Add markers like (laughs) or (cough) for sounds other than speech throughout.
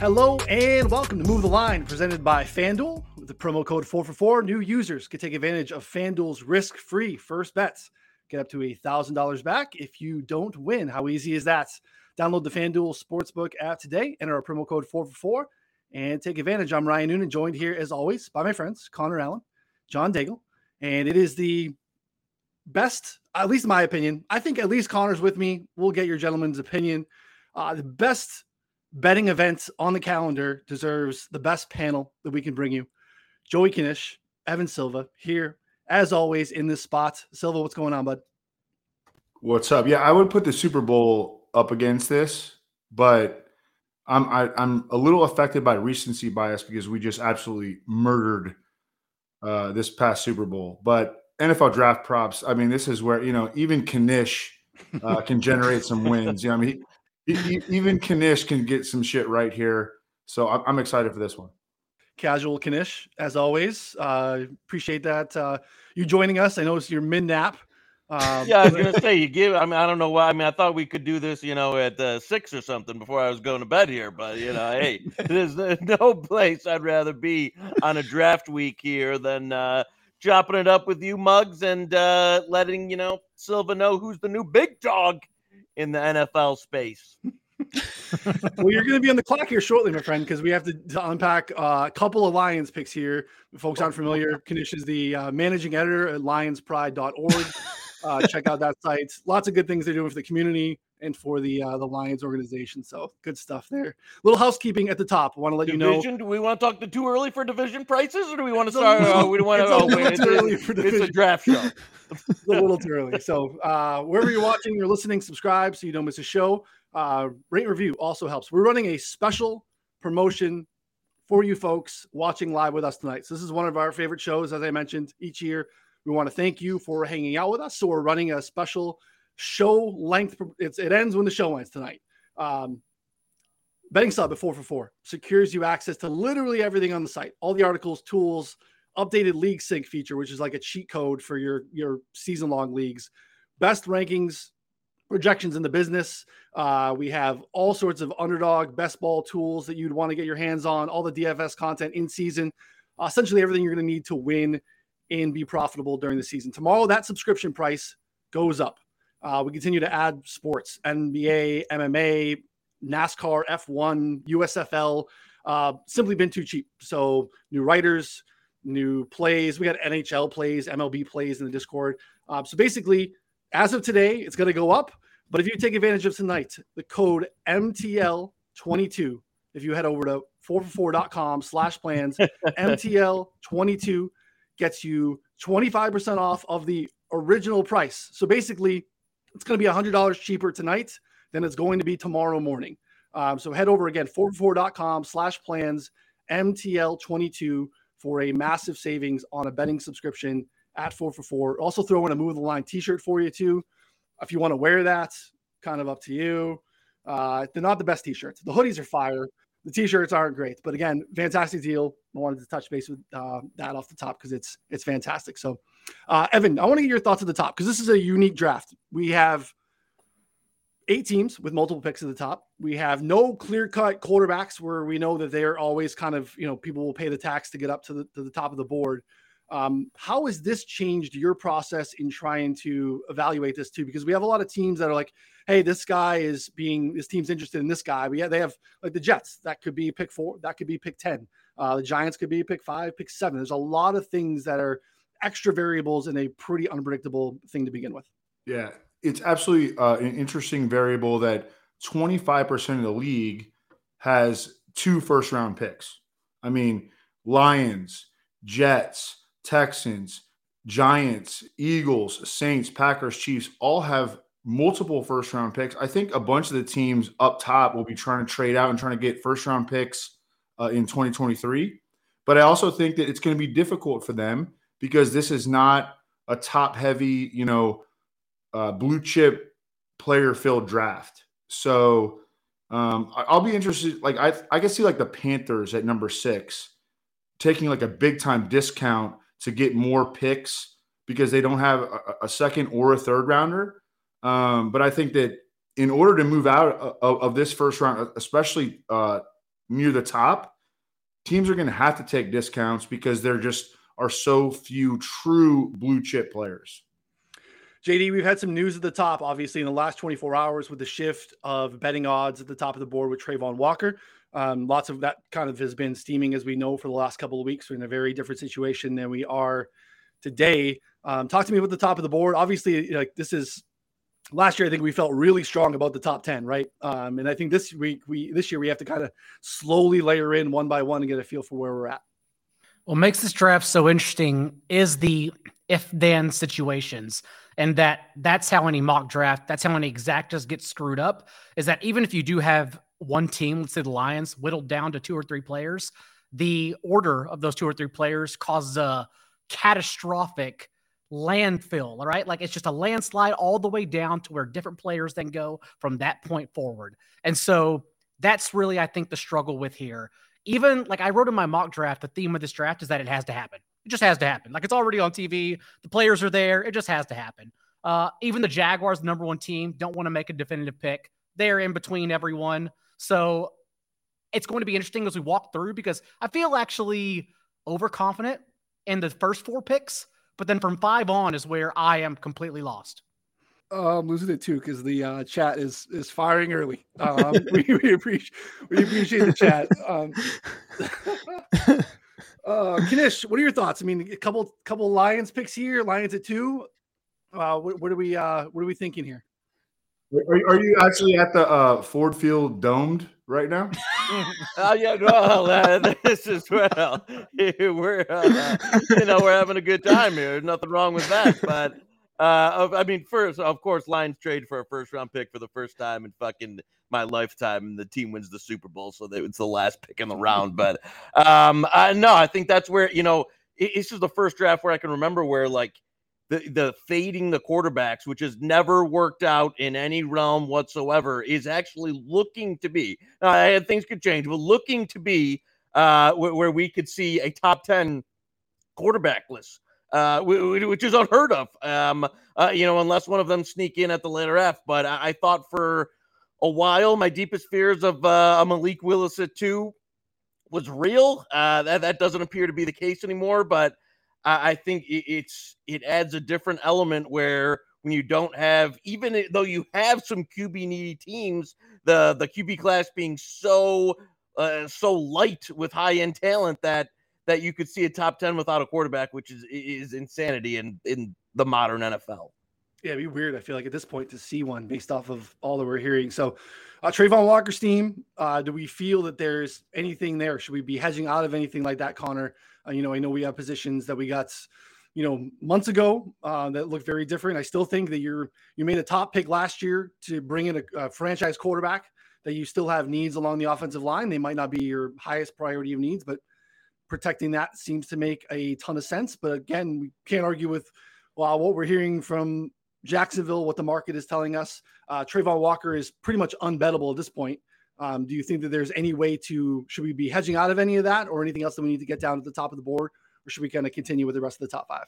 Hello and welcome to Move the Line, presented by FanDuel. With the promo code 444, new users can take advantage of FanDuel's risk free first bets. Get up to $1,000 back if you don't win. How easy is that? Download the FanDuel Sportsbook app today, enter our promo code 444, and take advantage. I'm Ryan Noonan, joined here as always by my friends, Connor Allen, John Daigle, and it is the best, at least in my opinion. I think at least Connor's with me. We'll get your gentleman's opinion. Uh, the best betting events on the calendar deserves the best panel that we can bring you. Joey Knish, Evan Silva here, as always, in this spot. Silva, what's going on, bud? What's up? Yeah, I would put the Super Bowl up against this, but I'm I, am i am a little affected by recency bias because we just absolutely murdered uh, this past Super Bowl. But NFL draft props, I mean, this is where you know even Knish uh, can generate some wins. You know, I mean, even Knish can get some shit right here. So I'm, I'm excited for this one. Casual Knish, as always. Uh, appreciate that uh, you joining us. I know it's your mid nap. Um, yeah, I was gonna (laughs) say you give. I mean, I don't know why. I mean, I thought we could do this, you know, at uh, six or something before I was going to bed here. But you know, hey, (laughs) there's no place I'd rather be on a draft week here than uh, chopping it up with you, Mugs, and uh, letting you know Silva know who's the new big dog in the NFL space. (laughs) well, you're going to be on the clock here shortly, my friend, because we have to, to unpack uh, a couple of Lions picks here. Folks aren't familiar, Knish is the uh, managing editor at lionspride.org. (laughs) Uh, check out that site. Lots of good things they're doing for the community and for the uh, the Lions organization. So good stuff there. Little housekeeping at the top. I want to let division, you know. Do we want to talk the too early for division prices, or do we want to start? Uh, we don't want to. Oh, wait, too early for division. It's a draft show. (laughs) (laughs) it's a little too early. So uh, wherever you're watching, you're listening, subscribe so you don't miss a show. Uh, rate review also helps. We're running a special promotion for you folks watching live with us tonight. So this is one of our favorite shows, as I mentioned each year. We want to thank you for hanging out with us. So we're running a special show length. It's, it ends when the show ends tonight. Um, betting sub at four for four secures you access to literally everything on the site, all the articles, tools, updated league sync feature, which is like a cheat code for your your season long leagues, best rankings, projections in the business. Uh, we have all sorts of underdog best ball tools that you'd want to get your hands on, all the DFS content in season, uh, essentially everything you're going to need to win and be profitable during the season. Tomorrow, that subscription price goes up. Uh, we continue to add sports, NBA, MMA, NASCAR, F1, USFL. Uh, simply been too cheap. So new writers, new plays. We got NHL plays, MLB plays in the Discord. Uh, so basically, as of today, it's going to go up. But if you take advantage of tonight, the code MTL22, if you head over to 4for4.com slash plans, (laughs) MTL22 gets you 25% off of the original price. So basically, it's going to be $100 cheaper tonight than it's going to be tomorrow morning. Um, so head over again, 4for4.com slash plans, MTL22 for a massive savings on a betting subscription at 4 for 4. Also throw in a move the line t-shirt for you too. If you want to wear that, kind of up to you. Uh, they're not the best t-shirts. The hoodies are fire. The t-shirts aren't great, but again, fantastic deal. I wanted to touch base with uh, that off the top because it's it's fantastic. So, uh, Evan, I want to get your thoughts at the top because this is a unique draft. We have eight teams with multiple picks at the top. We have no clear-cut quarterbacks where we know that they're always kind of you know people will pay the tax to get up to the to the top of the board. Um, how has this changed your process in trying to evaluate this too? Because we have a lot of teams that are like, hey, this guy is being this team's interested in this guy. We have, they have like the Jets that could be pick four, that could be pick ten. Uh, the Giants could be pick five, pick seven. There's a lot of things that are extra variables and a pretty unpredictable thing to begin with. Yeah, it's absolutely uh, an interesting variable that 25% of the league has two first round picks. I mean, Lions, Jets, Texans, Giants, Eagles, Saints, Packers, Chiefs all have multiple first round picks. I think a bunch of the teams up top will be trying to trade out and trying to get first round picks uh, in 2023. But I also think that it's going to be difficult for them because this is not a top heavy, you know, uh, blue chip player filled draft. So um, I'll be interested. Like I, I can see like the Panthers at number six taking like a big time discount to get more picks because they don't have a, a second or a third rounder. Um, but I think that in order to move out of, of this first round, especially uh, near the top, teams are going to have to take discounts because there just are so few true blue chip players. JD, we've had some news at the top, obviously, in the last 24 hours with the shift of betting odds at the top of the board with Travon Walker. Um, lots of that kind of has been steaming, as we know, for the last couple of weeks. We're in a very different situation than we are today. Um, talk to me about the top of the board. Obviously, like this is last year. I think we felt really strong about the top ten, right? Um, and I think this week we this year we have to kind of slowly layer in one by one and get a feel for where we're at. What makes this draft so interesting is the if then situations and that that's how any mock draft that's how any exactas get screwed up is that even if you do have one team let's say the lions whittled down to two or three players the order of those two or three players causes a catastrophic landfill all right like it's just a landslide all the way down to where different players then go from that point forward and so that's really i think the struggle with here even like I wrote in my mock draft, the theme of this draft is that it has to happen. It just has to happen. Like it's already on TV. The players are there. It just has to happen. Uh, even the Jaguars, the number one team, don't want to make a definitive pick. They're in between everyone. So it's going to be interesting as we walk through because I feel actually overconfident in the first four picks. But then from five on is where I am completely lost. Uh, I'm losing it too because the uh, chat is is firing early. Um, (laughs) we, we, appreciate we appreciate the chat. Um, (laughs) uh, Knish, what are your thoughts? I mean, a couple couple Lions picks here, Lions at two. Uh, what, what are we uh, what are we thinking here? Are, are you actually at the uh, Ford Field domed right now? (laughs) oh yeah, well, uh, (laughs) this is well, (laughs) we're uh, you know we're having a good time here. Nothing wrong with that, but uh, I mean, first, of course, Lions trade for a first round pick for the first time in fucking my lifetime, and the team wins the Super Bowl, so they, it's the last pick in the round. But um, I, no, I think that's where you know it, this is the first draft where I can remember where like the the fading the quarterbacks, which has never worked out in any realm whatsoever, is actually looking to be. Uh, things could change, but looking to be uh, where, where we could see a top ten quarterback list uh, which is unheard of. Um, uh, you know, unless one of them sneak in at the later F. But I, I thought for a while, my deepest fears of uh, Malik Willis at two was real. Uh, that that doesn't appear to be the case anymore. But I, I think it, it's it adds a different element where when you don't have even though you have some QB needy teams, the the QB class being so uh, so light with high end talent that that you could see a top 10 without a quarterback, which is is insanity in in the modern NFL. Yeah, it'd be weird. I feel like at this point to see one based off of all that we're hearing. So, uh, Travon Walker's team, uh, do we feel that there's anything there? Should we be hedging out of anything like that, Connor? Uh, you know, I know we have positions that we got, you know, months ago uh, that look very different. I still think that you're you made a top pick last year to bring in a, a franchise quarterback. That you still have needs along the offensive line. They might not be your highest priority of needs, but protecting that seems to make a ton of sense. But again, we can't argue with well, what we're hearing from Jacksonville, what the market is telling us. Uh, Travon Walker is pretty much unbettable at this point. Um, do you think that there's any way to should we be hedging out of any of that or anything else that we need to get down to the top of the board, or should we kind of continue with the rest of the top five?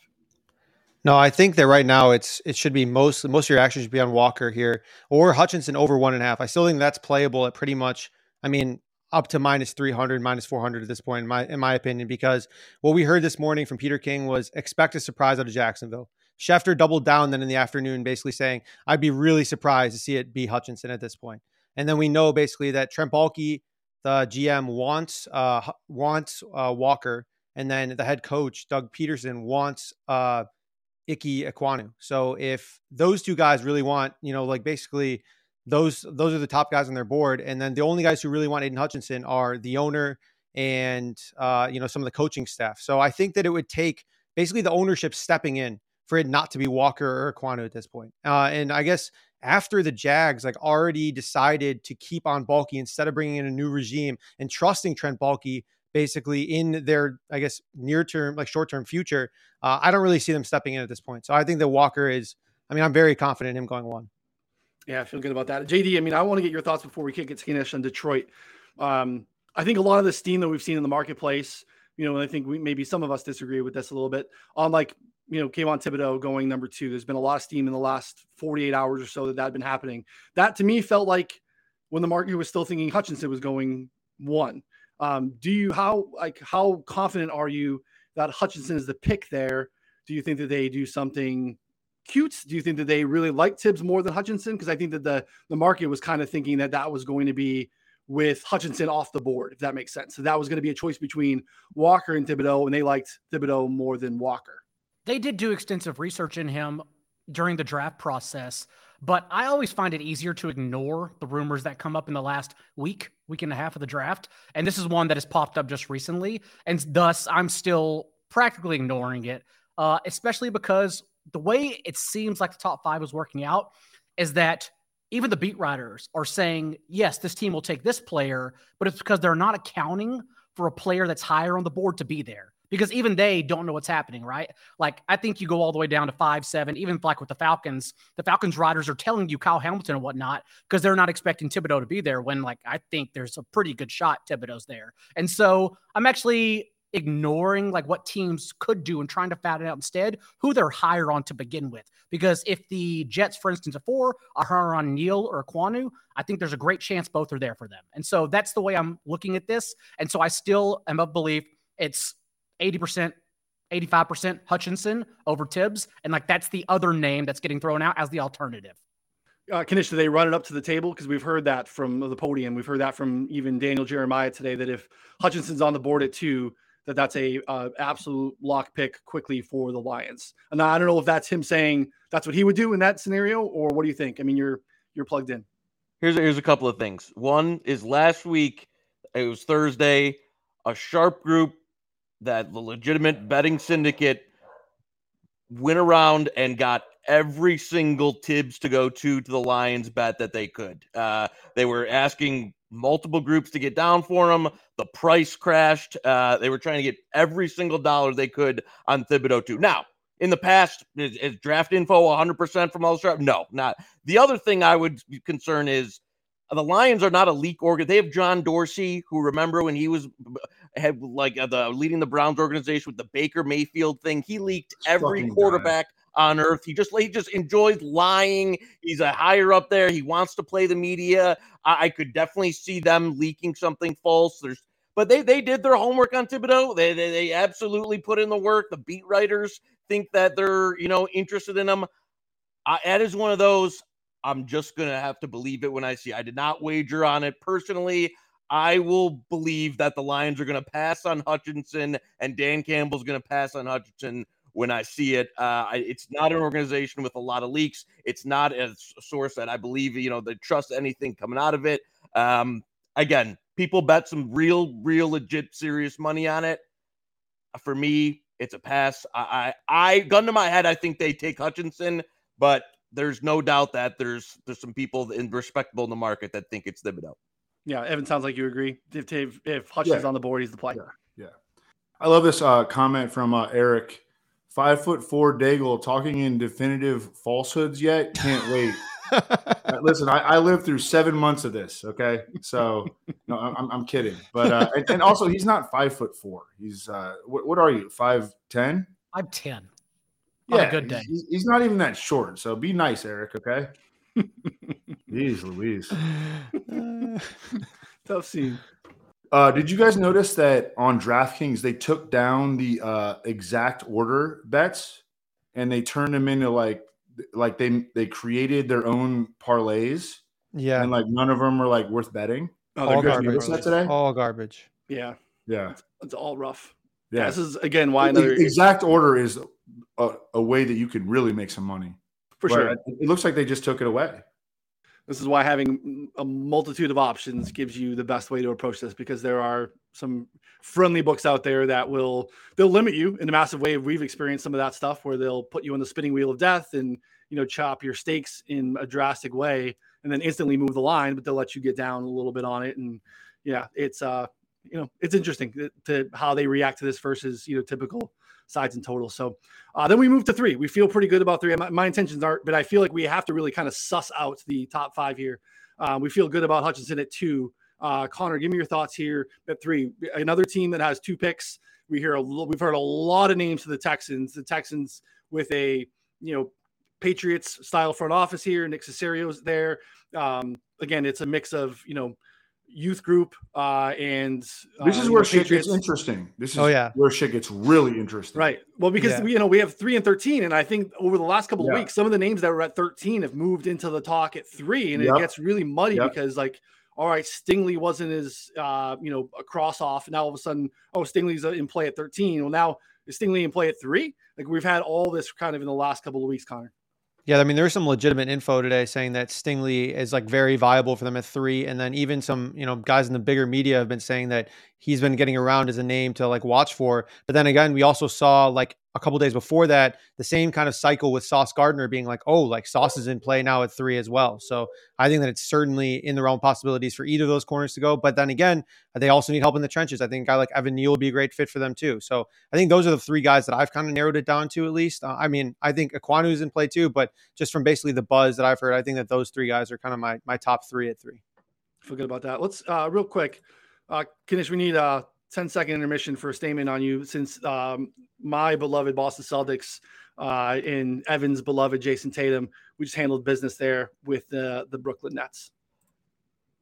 No, I think that right now it's it should be most most of your action should be on Walker here or Hutchinson over one and a half. I still think that's playable at pretty much. I mean, up to minus 300 minus 400 at this point in my in my opinion because what we heard this morning from peter king was expect a surprise out of jacksonville schefter doubled down then in the afternoon basically saying i'd be really surprised to see it be hutchinson at this point and then we know basically that trent baalke the gm wants uh wants uh, walker and then the head coach doug Pederson wants uh Ike Ekwonu. So if those two guys really want, you know, like basically those those are the top guys on their board. And then the only guys who really want Aidan Hutchinson are the owner and uh, you know some of the coaching staff. So I think that it would take basically the ownership stepping in for it not to be Walker or Ekwonu at this point. Uh, and I guess after the Jags like already decided to keep on Baalke instead of bringing in a new regime and trusting Trent Baalke basically in their I guess near term like short term future, uh, I don't really see them stepping in at this point. So I think that Walker is. I mean, I'm very confident in him going one. Yeah, I feel good about that. JD, I mean, I want to get your thoughts before we kick it skinnish on Detroit. Um, I think a lot of the steam that we've seen in the marketplace you know, and I think we maybe some of us disagree with this a little bit on like, you know, Kayvon Thibodeaux going number two. There's been a lot of steam in the last 48 hours or so that that had been happening. That to me felt like when the market was still thinking Hutchinson was going one. Um, do you how like how confident are you that Hutchinson is the pick there? Do you think that they do something cute? Do you think that they really like Tibbs more than Hutchinson? Because I think that the the market was kind of thinking that that was going to be with Hutchinson off the board, if that makes sense. So that was going to be a choice between Walker and Thibodeaux, and they liked Thibodeaux more than Walker. They did do extensive research in him during the draft process, but I always find it easier to ignore the rumors that come up in the last week, week and a half of the draft. And this is one that has popped up just recently. And thus, I'm still practically ignoring it, uh, especially because the way it seems like the top five is working out is that even the beat writers are saying, yes, this team will take this player, but it's because they're not accounting for a player that's higher on the board to be there. Because even they don't know what's happening, right? Like, I think you go all the way down to five, seven, even like with the Falcons, the Falcons riders are telling you Kyle Hamilton and whatnot because they're not expecting Thibodeaux to be there when, like, I think there's a pretty good shot Thibodeaux's there. And so I'm actually ignoring like what teams could do and trying to find out instead who they're higher on to begin with. Because if the Jets, for instance, are four, are higher on Neal or Kwanu, I think there's a great chance both are there for them. And so that's the way I'm looking at this. And so I still am of belief it's 80%, 85% Hutchinson over Tibbs. And like that's the other name that's getting thrown out as the alternative. Uh, do they run it up to the table? Because we've heard that from the podium. We've heard that from even Daniel Jeremiah today that if Hutchinson's on the board at two, that that's a uh, absolute lock pick quickly for the Lions. And I don't know if that's him saying that's what he would do in that scenario, or what do you think? I mean, you're you're plugged in. Here's here's a couple of things. One is last week, it was Thursday, a sharp group that the legitimate betting syndicate went around and got every single Tibbs to go to to the Lions bet that they could. Uh, they were asking multiple groups to get down for him. The price crashed. Uh, they were trying to get every single dollar they could on Thibodeaux too. Now, in the past, is, is draft info 100% from all the draft? No, not. The other thing I would concern is the Lions are not a leak organ. They have John Dorsey, who remember when he was had like uh, the leading the Browns organization with the Baker Mayfield thing. He leaked every quarterback on earth. He just he just enjoys lying. He's a higher up there. He wants to play the media. I, I could definitely see them leaking something false. There's but they they did their homework on Thibodeaux. They, they they absolutely put in the work. The beat writers think that they're you know interested in him. Uh, that is one of those. I'm just gonna have to believe it when I see. I did not wager on it personally. I will believe that the Lions are going to pass on Hutchinson and Dan Campbell's going to pass on Hutchinson when I see it. Uh, I, it's not an organization with a lot of leaks. It's not a source that I believe, you know, that trust anything coming out of it. Um, again, people bet some real, real, legit, serious money on it. For me, it's a pass. I, I, I gun to my head, I think they take Hutchinson, but there's no doubt that there's there's some people in respectable in the market that think it's Thibodeaux. Yeah, Evan sounds like you agree. If if, if Hutchinson's yeah. on the board, he's the play. Yeah, yeah. I love this uh, comment from uh, Eric Five foot four Daigle talking in definitive falsehoods yet? Can't wait. (laughs) Uh, listen, I, I, lived through seven months of this. Okay, so no, I'm, I'm kidding. But uh, and, and, also, he's not five foot four. He's uh, what, what are you? Five ten? I'm ten. Yeah, good day. He's, he's, not even that short. So be nice, Eric. Okay. (laughs) Jeez, Louise. (laughs) Tough scene. Uh, did you guys notice that on DraftKings they took down the uh, exact order bets and they turned them into like like they they created their own parlays? Yeah, and like none of them are like worth betting. Oh, all garbage. That today? All garbage. Yeah, yeah, it's, it's all rough. Yeah, this is again why another exact order is a, a, way that you could really make some money. For but sure, it looks like they just took it away. This is why having a multitude of options gives you the best way to approach this because there are some friendly books out there that will they'll limit you in a massive way. We've experienced some of that stuff where they'll put you on the spinning wheel of death and you know chop your stakes in a drastic way and then instantly move the line, but they'll let you get down a little bit on it. And yeah, it's uh you know it's interesting to, to how they react to this versus you know typical sides in total. So uh, then we move to three. We feel pretty good about three. My, my, intentions aren't, but I feel like we have to really kind of suss out the top five here. Uh, we feel good about Hutchinson at two. Uh, Connor, give me your thoughts here at three. Another team that has two picks. We hear a we've heard a lot of names for the Texans. The Texans with a you know Patriots style front office here. Nick Caserio's there. Um, again, it's a mix of you know youth group uh, and uh, This is where shit Patriots. gets interesting. This is Oh, yeah. where shit gets really interesting. Right. Well, because Yeah. we, you know we have three and thirteen, and I think over the last couple of weeks, some of the names that were at thirteen have moved into the talk at three, and Yep. it gets really muddy Yep. because like, all right, Stingley wasn't as uh, you know a cross off, and now all of a sudden, oh, Stingley's uh, in play at thirteen. Well, now is Stingley in play at three? Like we've had all this kind of in the last couple of weeks, Connor. Yeah, I mean, there's some legitimate info today saying that Stingley is like very viable for them at three, and then even some you know guys in the bigger media have been saying that he's been getting around as a name to like watch for. But then again, we also saw like a couple days before that the same kind of cycle with Sauce Gardner being like, oh, like Sauce is in play now at three as well. So I think that it's certainly in the realm of possibilities for either of those corners to go. But then again, they also need help in the trenches. I think a guy like Evan Neal would be a great fit for them too. So I think those are the three guys that I've kind of narrowed it down to at least. Uh, I mean, I think Ekwonu's in play too, but just from basically the buzz that I've heard, I think that those three guys are kind of my my top three at three. Forget about that. Let's uh, real quick, uh, Knish, we need a 10 second intermission for a statement on you since um, my beloved Boston Celtics uh, and Evan's beloved Jayson Tatum, we just handled business there with the the Brooklyn Nets.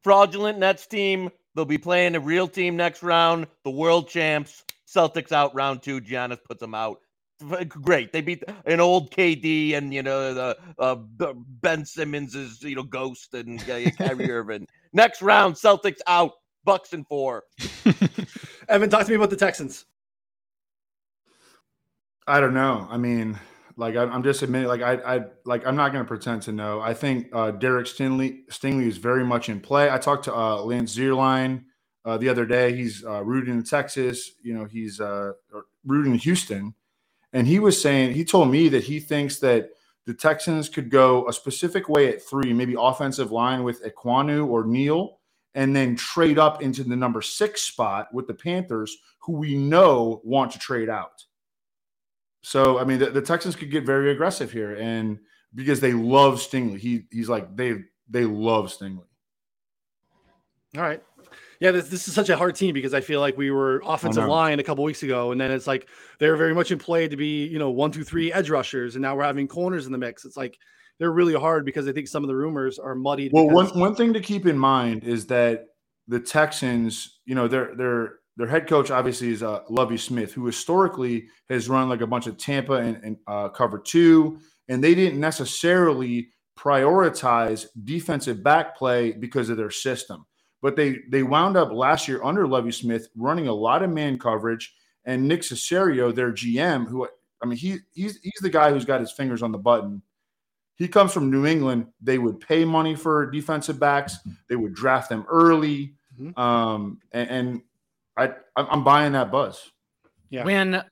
Fraudulent Nets team. They'll be playing a real team next round. The world champs. Celtics out round two. Giannis puts them out. Great. They beat an old KD and you know the uh, Ben Simmons is you know ghost and uh, Kyrie (laughs) Irving. Next round, Celtics out. Bucks and four. (laughs) Evan, talk to me about the Texans. I don't know. I mean, like I, I'm just admitting, like I, I, like I'm not going to pretend to know. I think uh, Derek Stingley, Stingley is very much in play. I talked to uh, Lance Zierlein uh, the other day. He's uh, rooting in Texas. You know, he's uh, rooting in Houston, and he was saying he told me that he thinks that the Texans could go a specific way at three, maybe offensive line with Ekwonu or Neal, and then trade up into the number six spot with the Panthers, who we know want to trade out. So I mean, the, the, Texans could get very aggressive here, and because they love Stingley, he he's like they they love Stingley. All right, yeah, this, this is such a hard team because I feel like we were offensive line a couple weeks ago, and then it's like they're very much in play to be you know one, two, three edge rushers, and now we're having corners in the mix. It's like they're really hard because I think some of the rumors are muddied. Well, one one thing to keep in mind is that the Texans, you know, they're they're their head coach obviously is uh, Lovie Smith, who historically has run like a bunch of Tampa and, and uh, cover two, and they didn't necessarily prioritize defensive back play because of their system. But they they wound up last year under Lovie Smith running a lot of man coverage, and Nick Caserio, their GM, who I mean he he's he's the guy who's got his fingers on the button. He comes from New England. They would pay money for defensive backs. They would draft them early, Mhm. um, and, and I I'm buying that buzz. Yeah. When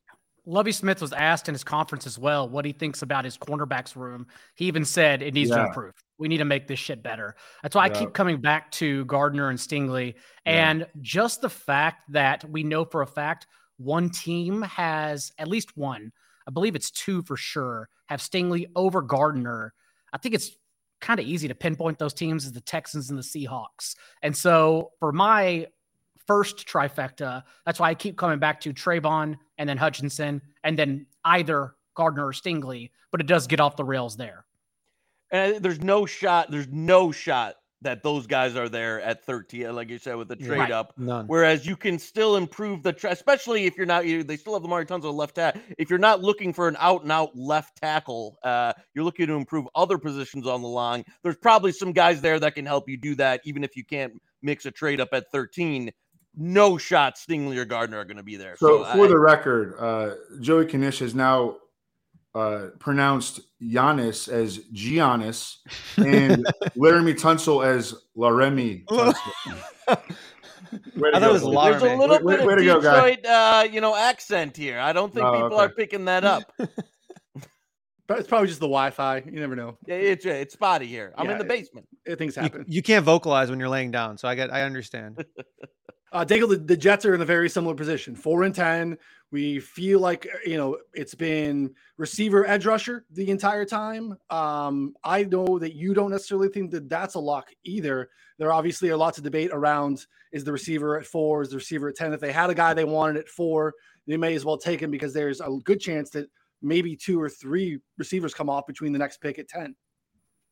Lovie Smith was asked in his conference as well what he thinks about his cornerbacks room, he even said it needs to improve. We need to make this shit better. That's why I keep coming back to Gardner and Stingley. Yeah. And just the fact that we know for a fact one team has at least one, I believe it's two for sure, have Stingley over Gardner. I think it's kind of easy to pinpoint those teams as the Texans and the Seahawks. And so for my first trifecta. That's why I keep coming back to Travon and then Hutchinson and then either Gardner or Stingley, but it does get off the rails there. And there's no shot. There's no shot that those guys are there at 13, like you said, with the trade Right. up. None. Whereas you can still improve the, tra- especially if you're not, you, they still have the Lamar Tunzel left tackle. If you're not looking for an out and out left tackle, uh, you're looking to improve other positions on the line. There's probably some guys there that can help you do that, even if you can't mix a trade up at 13. No shot Stingley or Gardner are going to be there. So, for I- the record, uh, Joey Knish has now uh, pronounced Giannis as Giannis and (laughs) Laramie Tunsil as Laremy (laughs) Tunsil. Way to I thought go, it was boys. Lar- there's a little Way- bit way of to go. Detroit, uh, you know, accent here. I don't think Oh, people okay. are picking that up. (laughs) but it's probably just the Wi-Fi. You never know. Yeah, It's it's spotty here. I'm in the basement. Uh, Things You, happen. you can't vocalize when you're laying down, so I get I understand. Uh, Daigle, the, the Jets are in a very similar position. Four and ten. We feel like you know it's been receiver edge rusher the entire time. Um, I know that you don't necessarily think that that's a lock either. There obviously are lots of debate around is the receiver at four, is the receiver at ten. If they had a guy they wanted at four, they may as well take him because there's a good chance that maybe two or three receivers come off between the next pick at 10.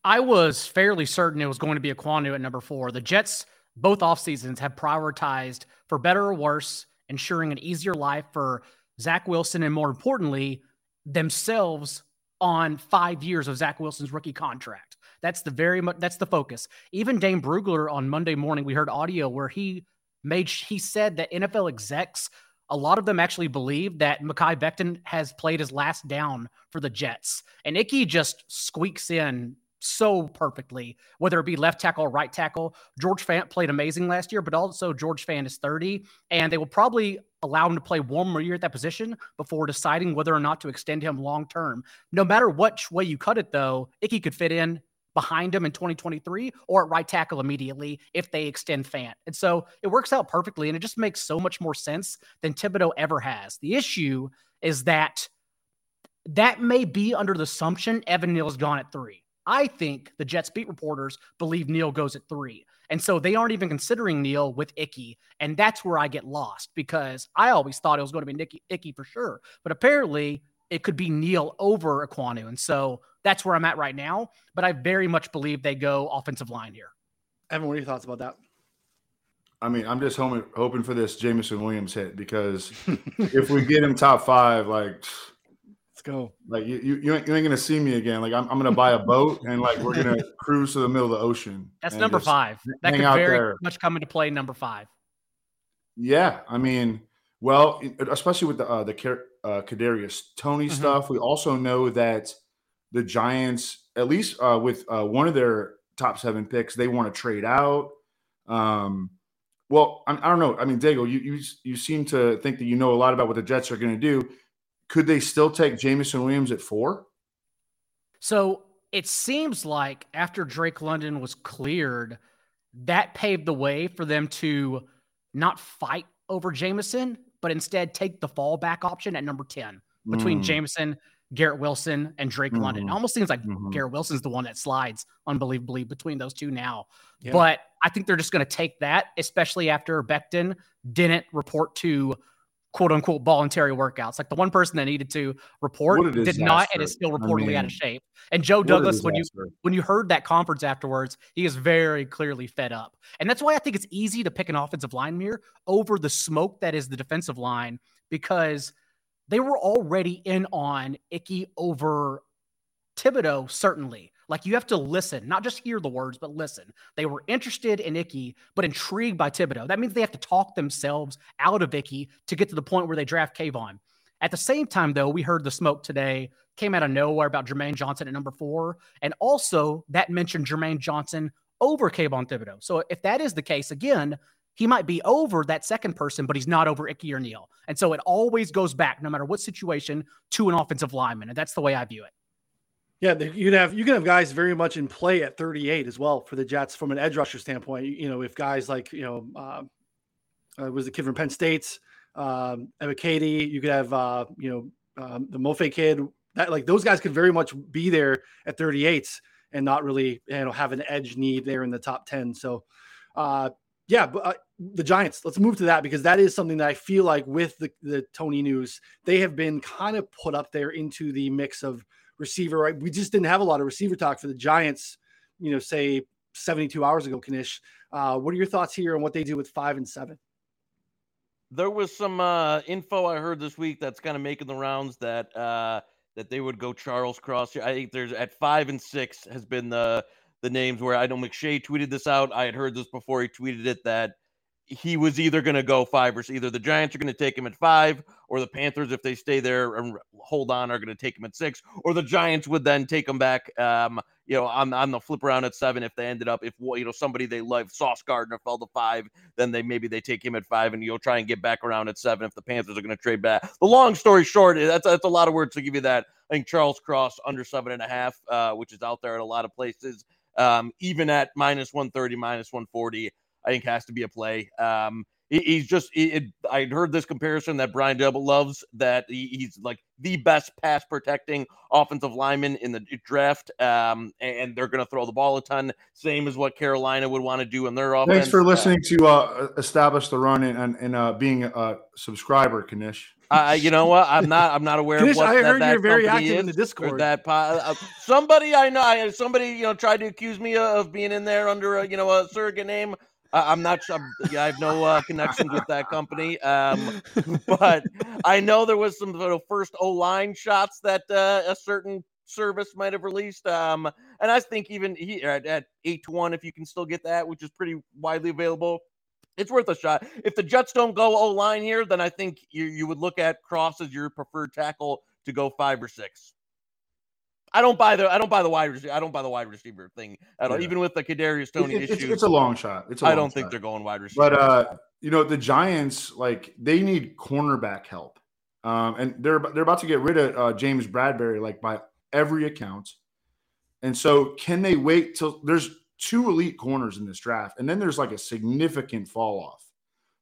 I was fairly certain it was going to be Ekwonu at number four. The Jets, both off seasons, have prioritized, for better or worse, ensuring an easier life for Zach Wilson and more importantly, themselves on five years of Zach Wilson's rookie contract. That's the very much that's the focus. Even Dane Brugler on Monday morning, we heard audio where he made he said that NFL execs, a lot of them actually believe that Mekhi Becton has played his last down for the Jets. And Ickey just squeaks in so perfectly, whether it be left tackle or right tackle. George Fant played amazing last year, but also George Fant is 30, and they will probably allow him to play one more year at that position before deciding whether or not to extend him long term. No matter which way you cut it, though, Ickey could fit in behind him in 2023 or at right tackle immediately if they extend Fant. And so it works out perfectly, and it just makes so much more sense than Thibodeaux ever has. The issue is that that may be under the assumption Evan Neal's gone at three. I think the Jets beat reporters believe Neal goes at three. And so they aren't even considering Neal with Ickey. And that's where I get lost because I always thought it was going to be Nicky, Ickey for sure. But apparently it could be Neal over Ekwonu. And so that's where I'm at right now. But I very much believe they go offensive line here. Evan, what are your thoughts about that? I mean, I'm just hoping, hoping for this Jameson Williams hit because (laughs) if we get him top five, like – go. Like you, you, you ain't, you ain't gonna see me again. Like I'm, I'm gonna buy a boat and like we're gonna (laughs) cruise to the middle of the ocean. That's number five. That could very there. much come into play. Number five. Yeah, I mean, well, especially with the uh, the uh, Kadarius Toney mm-hmm. stuff, we also know that the Giants, at least uh, with uh, one of their top seven picks, they want to trade out. Um, well, I, I, don't know. I mean, Dago, you, you you seem to think that you know a lot about what the Jets are going to do could they still take Jameson Williams at four? So it seems like after Drake London was cleared, that paved the way for them to not fight over Jameson, but instead take the fallback option at number 10 between mm. Jameson, Garrett Wilson, and Drake mm-hmm. London. It almost seems like mm-hmm. Garrett Wilson's the one that slides unbelievably between those two now. Yeah. But I think they're just going to take that, especially after Becton didn't report to quote unquote voluntary workouts. Like the one person that needed to report did not and is still reportedly I mean, out of shape. And Joe Douglas, when you when you heard that conference afterwards, he is very clearly fed up. And that's why I think it's easy to pick an offensive line mirror over the smoke that is the defensive line because they were already in on Ickey over Thibodeaux, certainly. Like you have to listen, not just hear the words, but listen. They were interested in Ickey, but intrigued by Thibodeaux. That means they have to talk themselves out of Ickey to get to the point where they draft Kayvon. At the same time, though, we heard the smoke today came out of nowhere about Jermaine Johnson at number four. And also that mentioned Jermaine Johnson over Kayvon Thibodeaux. So if that is the case, again, he might be over that second person, but he's not over Ickey or Neal. And so it always goes back, no matter what situation, to an offensive lineman. And that's the way I view it. Yeah, you'd have you can have guys very much in play at 38 as well for the Jets from an edge rusher standpoint. You know, if guys like you know uh, uh, was the kid from Penn State, um, Ebiketie, you could have uh, you know um, the Mofe kid. That like those guys could very much be there at 38 and not really you know have an edge need there in the top 10. So, uh, yeah, but uh, the Giants. Let's move to that because that is something that I feel like with the the Toney news, they have been kind of put up there into the mix of receiver, right? We just didn't have a lot of receiver talk for the Giants, you know, say 72 hours ago, Knish. Uh, what are your thoughts here on what they do with five and seven? There was some uh, info I heard this week that's kind of making the rounds that uh, that they would go Charles Cross. I think there's at five and six has been the the names where I know McShay tweeted this out. I had heard this before he tweeted it that he was either going to go five or either the Giants are going to take him at five, or the Panthers, if they stay there and hold on, are going to take him at six, or the Giants would then take him back. Um, you know, on on the flip around at seven if they ended up if you know somebody they love, Sauce Gardner fell to five, then they maybe they take him at five, and you'll try and get back around at seven if the Panthers are going to trade back. The long story short, that's that's a lot of words to give you that. I think Charles Cross under seven and a half, uh, which is out there at a lot of places, um, even at minus one thirty, minus one forty. I think has to be a play. Um, he, he's just, it, I heard this comparison that Brian Daboll loves that he, he's like the best pass protecting offensive lineman in the draft. Um, and they're going to throw the ball a ton, same as what Carolina would want to do in their offense. Thanks for listening uh, to uh, establish the run and, and, and uh, being a subscriber, Knish. Uh, you know what? I'm not. I'm not aware Knish, of what I that, heard that you're very company active in the Discord. That po- uh, somebody I know, somebody you know tried to accuse me of being in there under a you know a surrogate name. Uh, I'm not sure. I'm- yeah, I have no uh, connections with that company. Um, (laughs) but I know there was some sort of first O line shots that uh, a certain service might have released. Um, and I think even he, at, at eight to one, if you can still get that, which is pretty widely available, it's worth a shot. If the Jets don't go O line here, then I think you you would look at Cross as your preferred tackle to go five or six. I don't buy the I don't buy the wide receiver. I don't buy the wide receiver thing at all. Yeah. Even with the Kadarius Toney It- it's, issue, it's a long shot. It's a I long don't think they're going wide receiver. But uh, you know, the Giants like they need cornerback help, um, and they're they're about to get rid of uh, James Bradberry like by every account. And so, can they wait till there's two elite corners in this draft, and then there's like a significant fall off?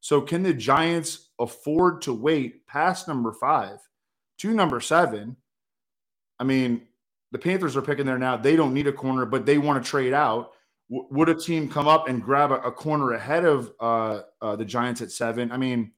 So, can the Giants afford to wait past number five to number seven? I mean, the Panthers are picking there now. They don't need a corner, but they want to trade out. W- would a team come up and grab a, a corner ahead of uh, uh, the Giants at seven? I mean,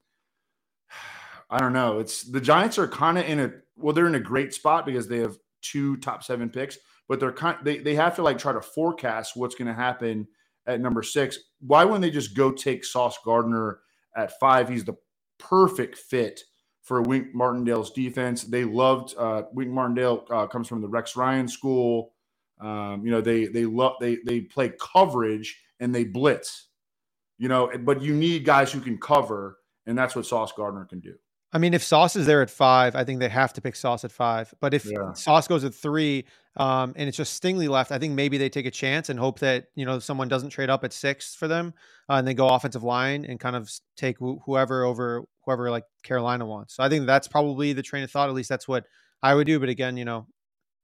(sighs) I don't know. It's the Giants are kind of in a well, they're in a great spot because they have two top seven picks, but they're kind they they have to like try to forecast what's going to happen at number six. Why wouldn't they just go take Sauce Gardner at five? He's the perfect fit for Wink Martindale's defense. They loved uh, Wink Martindale uh, comes from the Rex Ryan school. Um, you know they they love they they play coverage and they blitz. You know, but you need guys who can cover, and that's what Sauce Gardner can do. I mean, if Sauce is there at five, I think they have to pick Sauce at five. But if Yeah. Sauce goes at three, um, and it's just Stingley left, I think maybe they take a chance and hope that you know someone doesn't trade up at six for them, uh, and they go offensive line and kind of take wh- whoever over whoever like Carolina wants. So I think that's probably the train of thought. At least that's what I would do. But again, you know,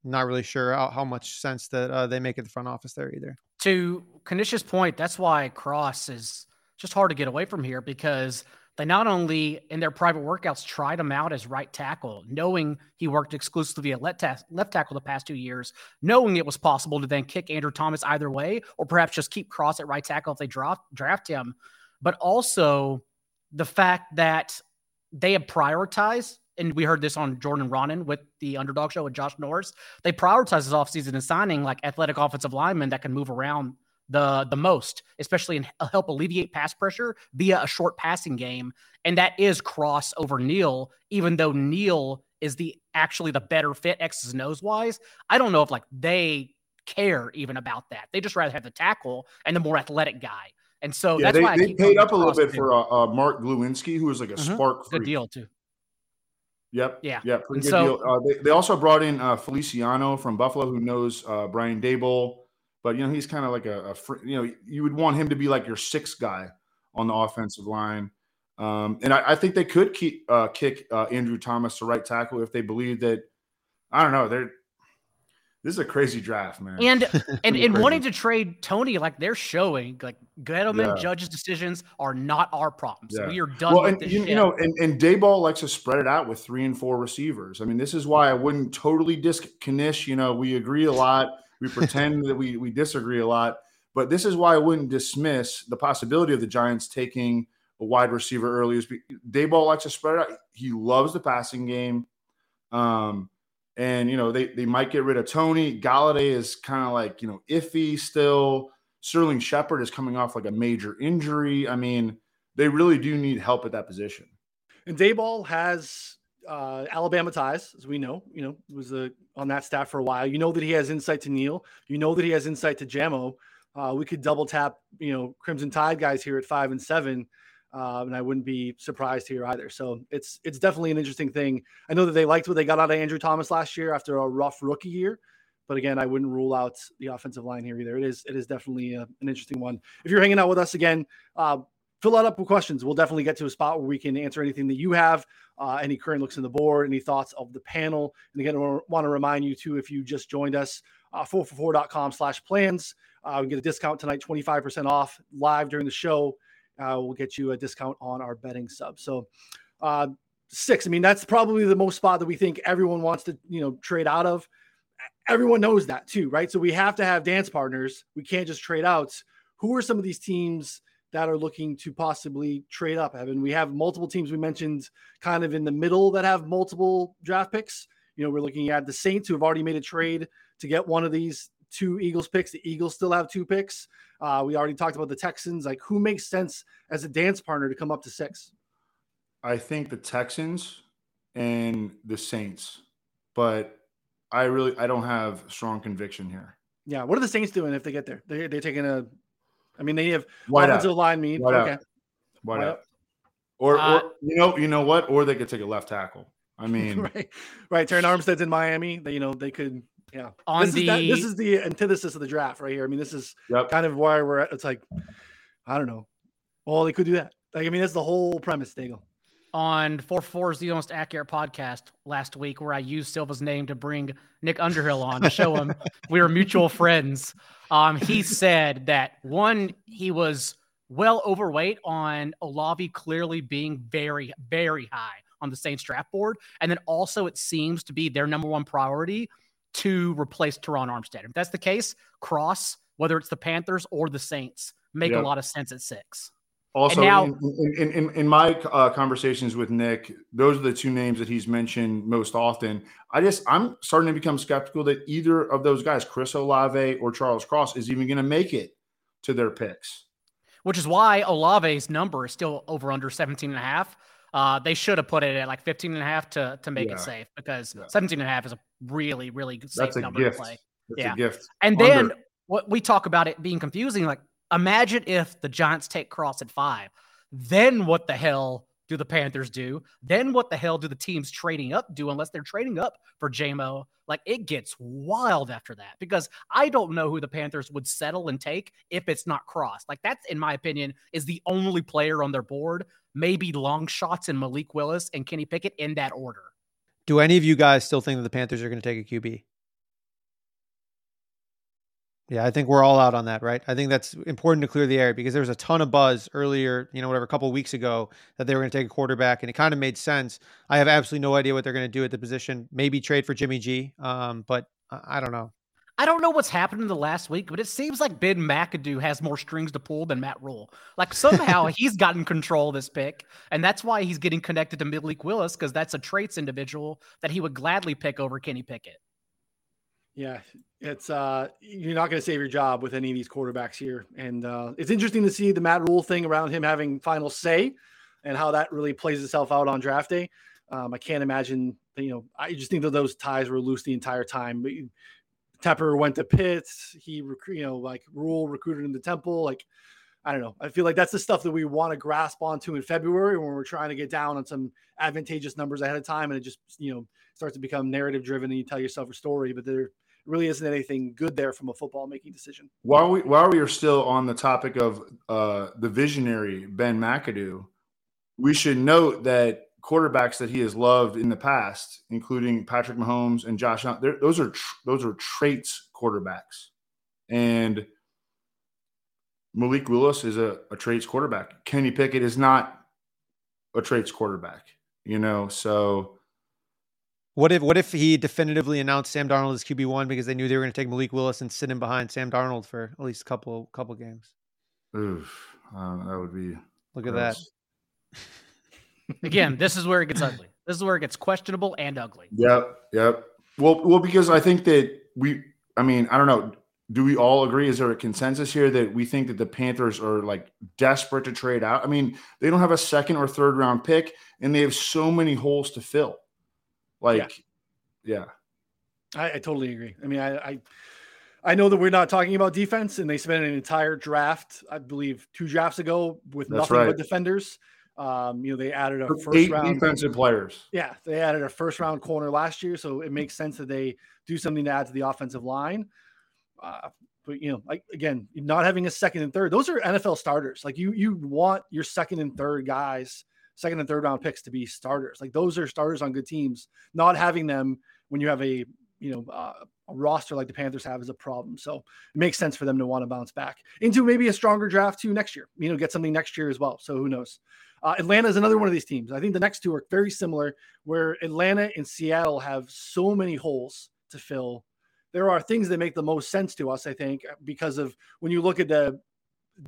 not really sure how, how much sense that uh, they make at the front office there either. to Knish's point, that's why Cross is just hard to get away from here because they not only in their private workouts tried him out as right tackle, knowing he worked exclusively at left, ta- left tackle the past two years, knowing it was possible to then kick Andrew Thomas either way, or perhaps just keep Cross at right tackle if they draft draft him, but also the fact that they have prioritized. And we heard this on Jordan Ronan with the underdog show with Josh Norris. They prioritize this offseason in signing like athletic offensive linemen that can move around the the most, especially and help alleviate pass pressure via a short passing game. And that is cross over Neal, even though Neal is the actually the better fit X's O's wise. I don't know if like they care even about that. They just rather have the tackle and the more athletic guy. And so yeah, that's they, why they paid up a little bit too. for uh, uh, Mark Glowinski, who was like a Mhm. spark. good freak. deal too. Yep. Yeah. Yeah. Pretty And good so- deal. Uh, they, they also brought in uh, Feliciano from Buffalo, who knows uh, Brian Daboll, but you know he's kind of like a, a fr- you know you would want him to be like your sixth guy on the offensive line. Um, and I, I think they could keep uh, kick uh, Andrew Thomas to right tackle if they believe that. I don't know. They're this is a crazy draft, man. And (laughs) and and wanting to trade Toney, like they're showing, like Gettleman Yeah. judges' decisions are not our problems. Yeah. we are done well, with and this you, shit. you know, and, and Daboll likes to spread it out with three and four receivers. I mean, this is why I wouldn't totally disc Knish. You know, we agree a lot. We (laughs) pretend that we we disagree a lot, but this is why I wouldn't dismiss the possibility of the Giants taking a wide receiver early. Daboll likes to spread it out. He loves the passing game. Um, and you know, they they might get rid of Toney. Golladay is kind of like, you know, iffy still. Sterling Shepard is coming off like a major injury. I mean, they really do need help at that position. And Daboll has uh, Alabama ties, as we know. You know, was uh on that staff for a while. You know that he has insight to Neal. You know that he has insight to Jamo. Uh, we could double tap, you know, Crimson Tide guys here at five and seven, uh, and I wouldn't be surprised here either. So it's it's definitely an interesting thing. I know that they liked what they got out of Andrew Thomas last year after a rough rookie year, but again, I wouldn't rule out the offensive line here either. It is it is definitely uh an interesting one. If you're hanging out with us again, uh, fill that up with questions. We'll definitely get to a spot where we can answer anything that you have, uh, any current looks in the board, any thoughts of the panel. And again, I want to remind you too, if you just joined us, uh, 444.com slash plans, uh, we get a discount tonight, 25% off live during the show. Uh, we'll get you a discount on our betting sub. So, uh, six, I mean, that's probably the most spot that we think everyone wants to, you know, trade out of. Everyone knows that too, right? So we have to have dance partners. We can't just trade out. Who are some of these teams that are looking to possibly trade up, Evan. We have multiple teams we mentioned kind of in the middle that have multiple draft picks. You know, we're looking at the Saints who have already made a trade to get one of these two Eagles picks. The Eagles still have two picks. Uh, we already talked about the Texans. Like, who makes sense as a dance partner to come up to six? I think the Texans and the Saints, but I really I don't have strong conviction here. Yeah, what are the Saints doing if they get there? They're, they're taking a. I mean, they have White offensive out. line mean. White out. Okay, Why Why not? Or, Uh, or you know, you know what? Or they could take a left tackle. I (laughs) mean, right, right. Terran Armstead's in Miami. They, you know, they could. Yeah, On this is that, this the- is the antithesis of the draft right here. I mean, this is yep. kind of why we're at. It's like, I don't know. Well, they could do that. Like, I mean, that's the whole premise, Daigle. on 4 is the most accurate podcast last week where I used Silva's name to bring Nick Underhill on to show him (laughs) we were mutual friends. Um, he said that one, he was well overweight on Olave clearly being very, very high on the Saints draft board. And then also it seems to be their number one priority to replace Terron Armstead. If that's the case, cross, whether it's the Panthers or the Saints, make Yep. a lot of sense at six. Also, now- in, in, in, in my uh, conversations with Nick, those are the two names that he's mentioned most often. I just, I'm starting to become skeptical that either of those guys, Chris Olave or Charles Cross, is even going to make it to their picks. which is why Olave's number is still over under 17 and a half. Uh, they should have put it at like 15 and a half to, to make Yeah. it safe because Yeah. 17 and a half is a really, really safe That's number gift. to play. That's Yeah. gift. And Under. then what we talk about it being confusing, like imagine if the Giants take Cross at five, then what the hell do the Panthers do? Then what the hell do the teams trading up do unless they're trading up for JMO? Like it gets wild after that because I don't know who the Panthers would settle and take if it's not Cross. Like that's in my opinion is the only player on their board. Maybe long shots in Malik Willis and Kenny Pickett in that order. Do any of you guys still think that the Panthers are going to take a QB? Yeah, I think we're all out on that, right? I think that's important to clear the air because there was a ton of buzz earlier, you know, whatever, a couple of weeks ago that they were going to take a quarterback, and it kind of made sense. I have absolutely no idea what they're going to do at the position. Maybe trade for Jimmy G, um, but I I don't know. I don't know what's happened in the last week, but it seems like Ben McAdoo has more strings to pull than Matt Rhule. Like somehow (laughs) he's gotten control of this pick, and that's why he's getting connected to Malik Willis because that's a traits individual that he would gladly pick over Kenny Pickett. Yeah, it's uh you're not going to save your job with any of these quarterbacks here, and uh, it's interesting to see the Matt Rhule thing around him having final say, and how that really plays itself out on draft day. Um, I can't imagine, you know, I just think that those ties were loose the entire time. But Tepper went to Pitts, he, recruit, you know, like Rhule recruited him to Temple. Like, I don't know. I feel like that's the stuff that we want to grasp onto in February when we're trying to get down on some advantageous numbers ahead of time, and it just, you know, starts to become narrative driven, and you tell yourself a story, but there really isn't anything good there from a football making decision. While we while we are still on the topic of uh, the visionary Ben McAdoo, we should note that quarterbacks that he has loved in the past, including Patrick Mahomes and Josh those are those are traits quarterbacks, and Malik Willis is a, a traits quarterback. Kenny Pickett is not a traits quarterback. You know, so What if what if he definitively announced Sam Darnold as QB one because they knew they were going to take Malik Willis and sit him behind Sam Darnold for at least a couple couple games? oof, uh, that would be Look at that. Again, (laughs) this is where it gets ugly. This is where it gets questionable and ugly. Yep, yep. Well, well, because I think that we, I mean, I don't know. Do we all agree? Is there a consensus here that we think that the Panthers are like desperate to trade out? I mean, they don't have a second or third round pick, and they have so many holes to fill. Like, yeah, I, I totally agree. I mean, I, I I know that we're not talking about defense, and they spent an entire draft, I believe, two drafts ago with That's nothing right. but defenders. Um, you know, they added a first eight round defensive players. Yeah, they added a first round corner last year, so it makes sense that they do something to add to the offensive line. Uh, but you know, like again, not having a second and third, those are NFL starters. Like you, you want your second and third guys, second and third round picks to be starters. Like those are starters on good teams. Not having them when you have a you know uh, a roster like the Panthers have is a problem. So it makes sense for them to want to bounce back into maybe a stronger draft too next year. You know, get something next year as well. So who knows? Uh, Atlanta is another one of these teams. I think the next two are very similar, where Atlanta and Seattle have so many holes to fill. There are things that make the most sense to us, I think, because of when you look at the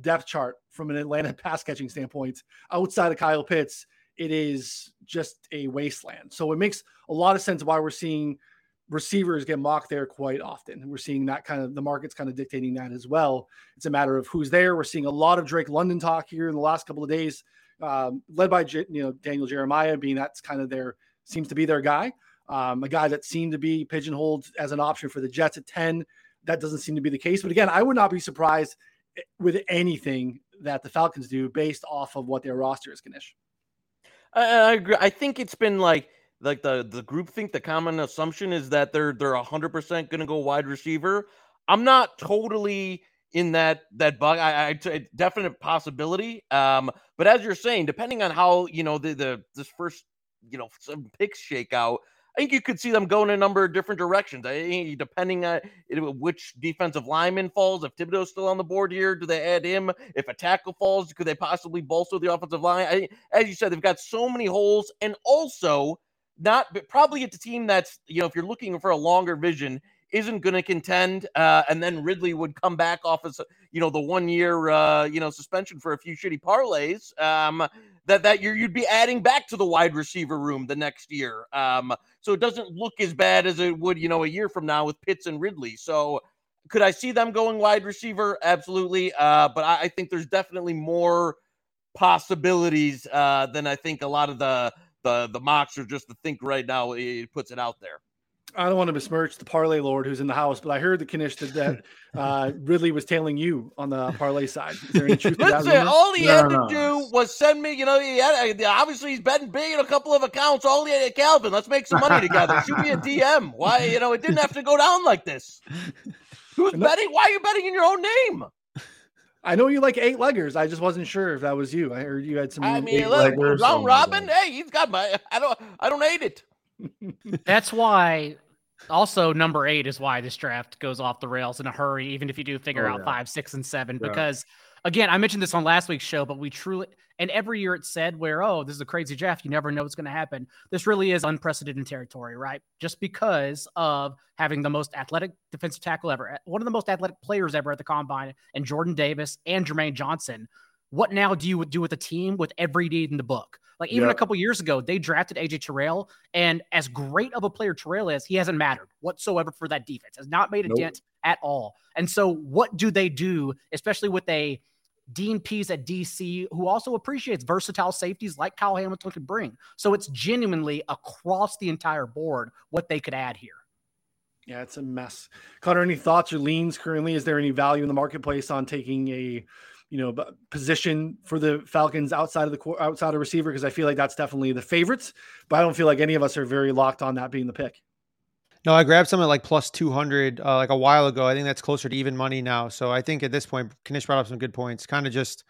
depth chart from an Atlanta (laughs) pass catching standpoint, outside of Kyle Pitts, it is just a wasteland. So it makes a lot of sense why we're seeing receivers get mocked there quite often. We're seeing that kind of the market's kind of dictating that as well. It's a matter of who's there. We're seeing a lot of Drake London talk here in the last couple of days, um, led by you know Daniel Jeremiah being that's kind of their seems to be their guy, um, a guy that seemed to be pigeonholed as an option for the Jets at ten. That doesn't seem to be the case. But again, I would not be surprised eh, with anything that the Falcons do based off of what their roster is, Knish. I, I agree. I think it's been like like the the group think the common assumption is that they're they're 100% going to go wide receiver. I'm not totally in that that bug. I, I definite possibility. Um, but as you're saying, depending on how you know the the this first you know some picks shake out, I think you could see them go in a number of different directions. I, eh, eh, depending on eh, which defensive lineman falls. If Thibodeaux's still on the board here, do they add him? If a tackle falls, could they possibly bolster the offensive line? I, as you said, they've got so many holes, and also not but probably it's a team that's you know if you're looking for a longer vision isn't going to contend uh, and then ridley would come back off as you know the one year uh, you know suspension for a few shitty parlays um, that that you you'd be adding back to the wide receiver room the next year. Um, so it doesn't look as bad as it would you know a year from now with pitts and ridley. So could i see them going wide receiver? Absolutely uh, but I, I, think there's definitely more possibilities uh, than i think a lot of the the the mocks are just to think right now he puts it out there. I don't want to besmirch the parlay lord who's in the house, but I heard the Knish that, that (laughs) uh, Ridley was tailing you on the parlay side. Is there any truth Listen, all he no, had to do was send me. You know, he had obviously he's betting big in a couple of accounts. All he had, Calvin, let's make some money together. Shoot me a (laughs) DM. Why, you know, it didn't have to go down like this. Who's betting? Why are you betting in your own name? I know you like eight leggers. I just wasn't sure if that was you. I heard you had some. I mean, look, round robin. Hey, he's got my. (laughs) I don't. I don't hate it. That's why. Also, number eight is why this draft goes off the rails in a hurry, even if you do figure oh, out yeah. five, six, and seven, yeah. because again, I mentioned this on last week's show, but we truly, and every year it's said where, oh, this is a crazy draft. You never know what's going to happen. This really is unprecedented territory, right? Just because of having the most athletic defensive tackle ever, eh, one of the most athletic players ever at the combine, and Jordan Davis and Jermaine Johnson. What now do you do with a team with every need in the book? Like even yep. a couple years ago, they drafted AJ Terrell, and as great of a player Terrell is, he hasn't mattered whatsoever for that defense. Has not made a nope. dent at all. And so, what do they do, especially with a Dean Pees at DC, who also appreciates versatile safeties like Kyle Hamilton could bring. So it's genuinely across the entire board what they could add here. Yeah, it's a mess. Connor, any thoughts or leans currently? Is there any value in the marketplace on taking a, you know, position for the Falcons outside of the outside of receiver? Because I feel like that's definitely the favorites, but I don't feel like any of us are very locked on that being the pick. No, I grabbed some at like plus 200 uh, like a while ago. I think that's closer to even money now. So I think at this point, Knish brought up some good points. Kind of just,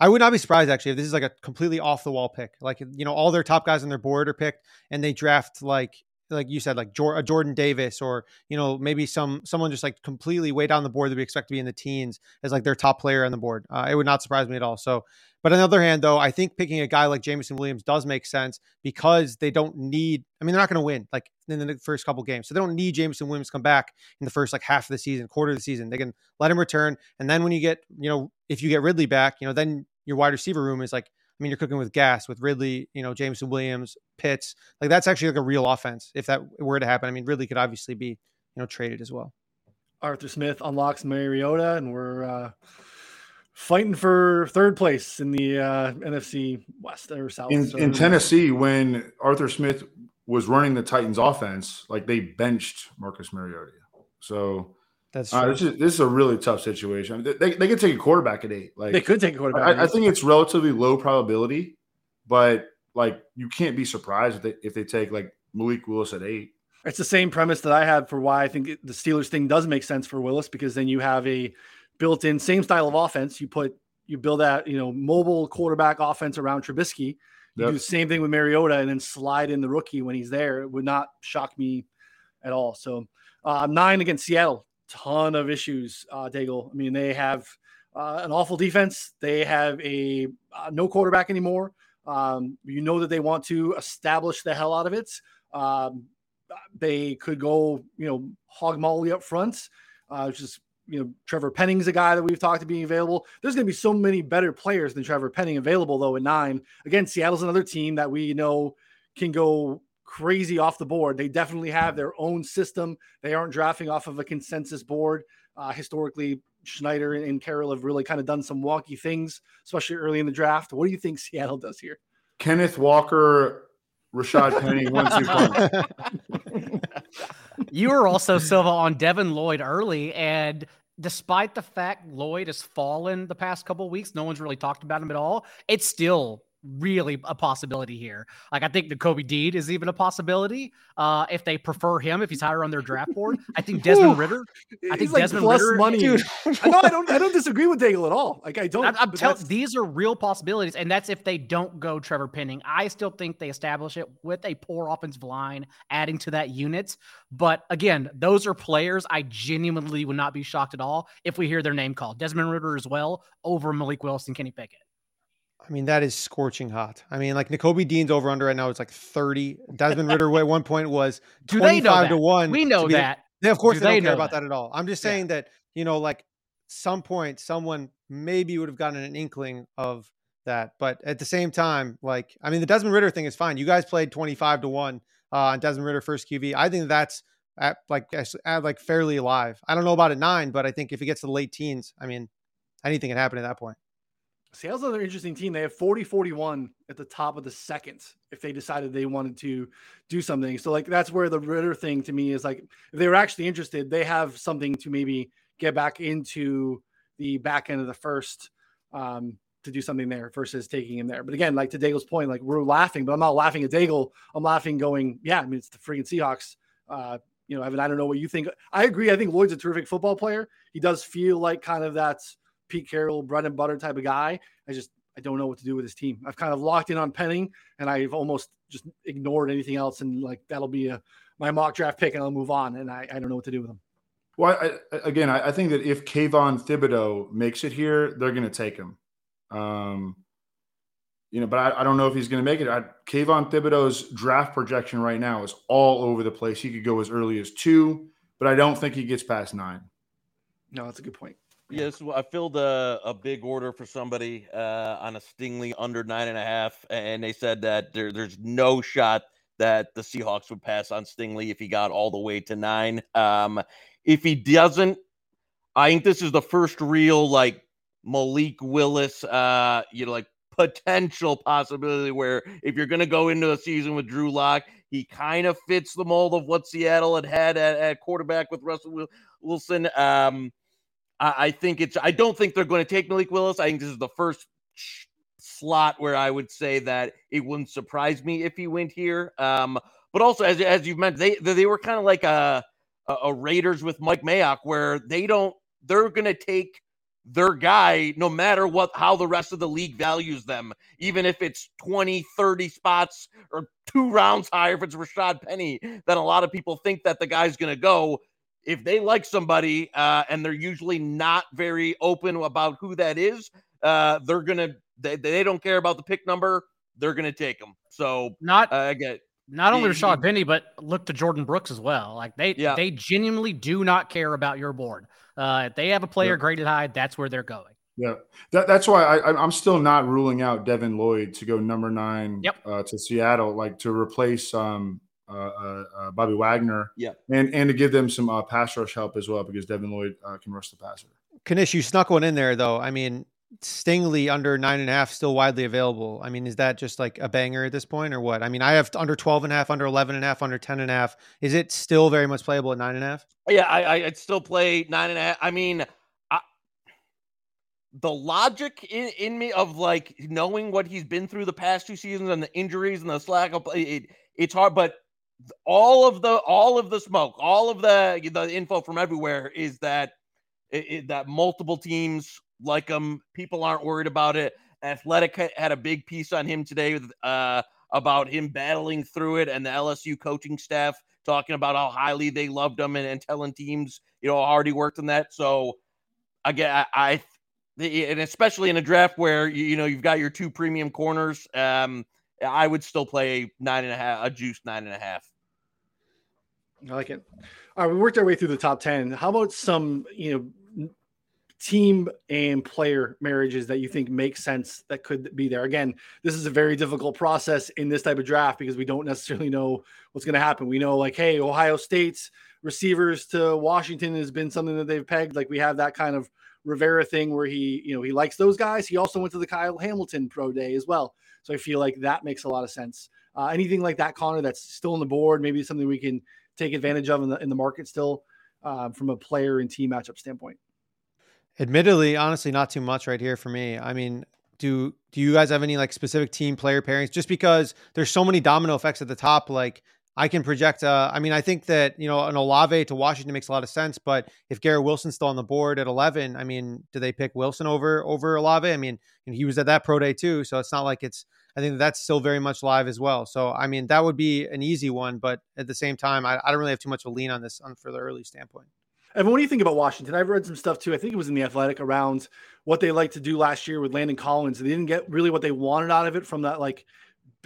I would not be surprised actually if this is like a completely off the wall pick. Like, you know, all their top guys on their board are picked and they draft like, like you said, like a Jordan Davis or, you know, maybe some, someone just like completely way down the board that we expect to be in the teens as like their top player on the board. Uh, it would not surprise me at all. So but on the other hand, though, I think picking a guy like Jameson Williams does make sense because they don't need. I mean, they're not going to win like in the first couple games, so they don't need Jameson Williams come back in the first like half of the season, quarter of the season. They can let him return, and then when you get, you know, if you get Ridley back, you know, then your wide receiver room is like. I mean, you're cooking with gas with Ridley, you know, Jameson Williams, Pitts. Like that's actually like a real offense if that were to happen. I mean, Ridley could obviously be, you know, traded as well. Arthur Smith unlocks Mariota, and we're uh, fighting for third place in the uh, NFC West or South. In, so in Tennessee, when Arthur Smith was running the Titans offense, like they benched Marcus Mariota. So that's uh, this, is, this is a really tough situation. They, they, they, could take a quarterback at eight. Like they could take a quarterback. I, I, think it's relatively low probability, but like you can't be surprised if they, if they take like Malik Willis at eight. It's the same premise that I had for why I think the Steelers thing does make sense for Willis because then you have a built in same style of offense. You put you build that you know mobile quarterback offense around Trubisky. You yep. do the same thing with Mariota and then slide in the rookie when he's there. It would not shock me at all. So uh, nine against Seattle, ton of issues. Uh, Daigle. I mean, they have uh, an awful defense. They have a uh, no quarterback anymore. Um, you know that they want to establish the hell out of it. Um, they could go, you know, hog molly up front, uh, is you know, Trevor Penning's a guy that we've talked to being available. There's going to be so many better players than Trevor Penning available though at nine. Again, Seattle's another team that we know can go crazy off the board. They definitely have their own system. They aren't drafting off of a consensus board. Uh, historically, Schneider and Carroll have really kind of done some wonky things, especially early in the draft. What do you think (laughs) Seattle does here? Kenneth Walker, Rashad Penny, one two (laughs) punch. (laughs) you were also Silva on Devin Lloyd early, and despite the fact Lloyd has fallen the past couple weeks, no one's really talked about him at all. It's still really a possibility here. Like I think Nakobe Dean is even a possibility. Uh, if they prefer him, if he's higher on their draft board, I think (laughs) Desmond Ridder. I think like Desmond plus Ridder, money. dude. (laughs) I I don't I don't disagree with Daigle at all. Like I don't. I'm but telling these are real possibilities, and that's if they don't go Trevor Penning. I still think they establish it with a poor offensive line, adding to that unit. But again, those are players I genuinely would not be shocked at all if we hear their name called. Desmond Ridder as well over Malik Willis, Kenny Pickett. I mean, that is scorching hot. I mean, like Nakobe Dean's over under right now. It's like 30. Desmond Ridder at one point was (laughs) Do they know 25 to that? 1. We know the- that. Yeah, of course Do they, they don't care about that? that at all. I'm just Yeah. saying that, you know, like some point someone maybe would have gotten an inkling of that. But at the same time, like, I mean, the Desmond Ridder thing is fine. You guys played 25 to 1 uh, on Desmond Ridder first QB. I think that's at like at like fairly alive. I don't know about at nine, but I think if it gets to the late teens, I mean, anything can happen at that point. Seattle's another interesting team. They have 40 41 at the top of the second if they decided they wanted to do something. So, like, that's where the Ridder thing to me is like, if they were actually interested, they have something to maybe get back into the back end of the first um, to do something there versus taking him there. But again, like to Daigle's point, like we're laughing, but I'm not laughing at Daigle. I'm laughing going, yeah, I mean, it's the freaking Seahawks. Uh, you know, Evan, I don't know what you think. I agree. I think Lloyd's a terrific football player. He does feel like kind of that Pete Carroll bread and butter type of guy. I just I don't know what to do with his team. I've kind of locked in on Penning, and I've almost just ignored anything else, and like that'll be a my mock draft pick, and I'll move on. And I, I don't know what to do with him. Well, I, again, I, I think that if Kayvon Thibodeaux makes it here, they're going to take him. Um, you know, but I, I don't know if he's going to make it. I, Kayvon Thibodeaux's draft projection right now is all over the place. He could go as early as two, but I don't think he gets past nine. No, that's a good point. Yes, I filled a, a big order for somebody uh, on a Stingley under nine and a half, and they said that there, there's no shot that the Seahawks would pass on Stingley if he got all the way to nine. Um, if he doesn't, I think this is the first real like Malik Willis, uh, you know, like potential possibility where if you're going to go into a season with Drew Lock, he kind of fits the mold of what Seattle had had at, at quarterback with Russell Wilson. Um, I, I think it's. I don't think they're going to take Malik Willis. I think this is the first slot where I would say that it wouldn't surprise me if he went here. Um, but also, as as you've mentioned, they they were kind of like a, a a Raiders with Mike Mayock, where they don't. They're going to take their guy no matter what how the rest of the league values them even if it's 20 30 spots or two rounds higher if it's Rashad Penny then a lot of people think that the guy's going to go if they like somebody uh, and they're usually not very open about who that is, uh, they're gonna they, they don't care about the pick number. They're gonna take them. So Not uh, again, not only he- Rashad Penny, but look to Jordyn Brooks as well. Like they Yeah. they genuinely do not care about your board. Uh, if they have a player Yeah. graded high, that's where they're going. Yeah, that, that's why I, I- I'm still not ruling out Devin Lloyd to go number nine Yep. uh, to Seattle, like to replace um, Bobby Wagner. Yeah. and and to give them some uh, pass rush help as well because Devin Lloyd uh, can rush the passer. Knish, you snuck one in there though. I mean, Stingley under nine and a half still widely available. I mean, is that just like a banger at this point or what? I mean, I have under 12 and a half, under 11 and a half, under 10 and a half. Is it still very much playable at nine and a half? yeah, I, I I'd still play nine and a half. I mean, I, the logic in, in me of like knowing what he's been through the past two seasons and the injuries and the slack of play, it, it's hard, but all of the all of the smoke, all of the the info from everywhere is that it, it- that multiple teams like him. People aren't worried about it. Athletic had a big piece on him today with, uh, about him battling through it, and the LSU coaching staff talking about how highly they loved him and, and telling teams you know already worked on that. So again, I, I and especially in a draft where you, you know you've got your two premium corners. Um, I would still play nine and a half, a juice nine and a half. I like it. All right, we worked our way through the top ten. How about some you know team and player marriages that you think make sense that could be there. Again, this is a very difficult process in this type of draft because we don't necessarily know what's going to happen. We know, like, hey, Ohio State's receivers to Washington has been something that they've pegged. Like, we have that kind of Rivera thing where he, you know, he likes those guys. He also went to the Kyle Hamilton pro day as well. So I feel like that makes a lot of sense. Uh, anything like that, Connor, that's still on the board, maybe something we can take advantage of in the in the market still uh, from a player and team matchup standpoint. Admittedly, honestly, not too much right here for me. I mean, do do you guys have any like specific team player pairings? Just because there's so many domino effects at the top, like I can project. Uh, I mean, I think that you know an Olave to Washington makes a lot of sense. But if Garrett Wilson's still on the board at 11, I mean, do they pick Wilson over over Olave? I mean, and he was at that pro day too, so it's not like it's. I think that's still very much live as well. So I mean, that would be an easy one, but at the same time, I, I don't really have too much of a lean on this on for the early standpoint. Evan, what do you think about Washington? I've read some stuff too. I think it was in the Athletic around what they like to do last year with Landon Collins. They didn't get really what they wanted out of it from that like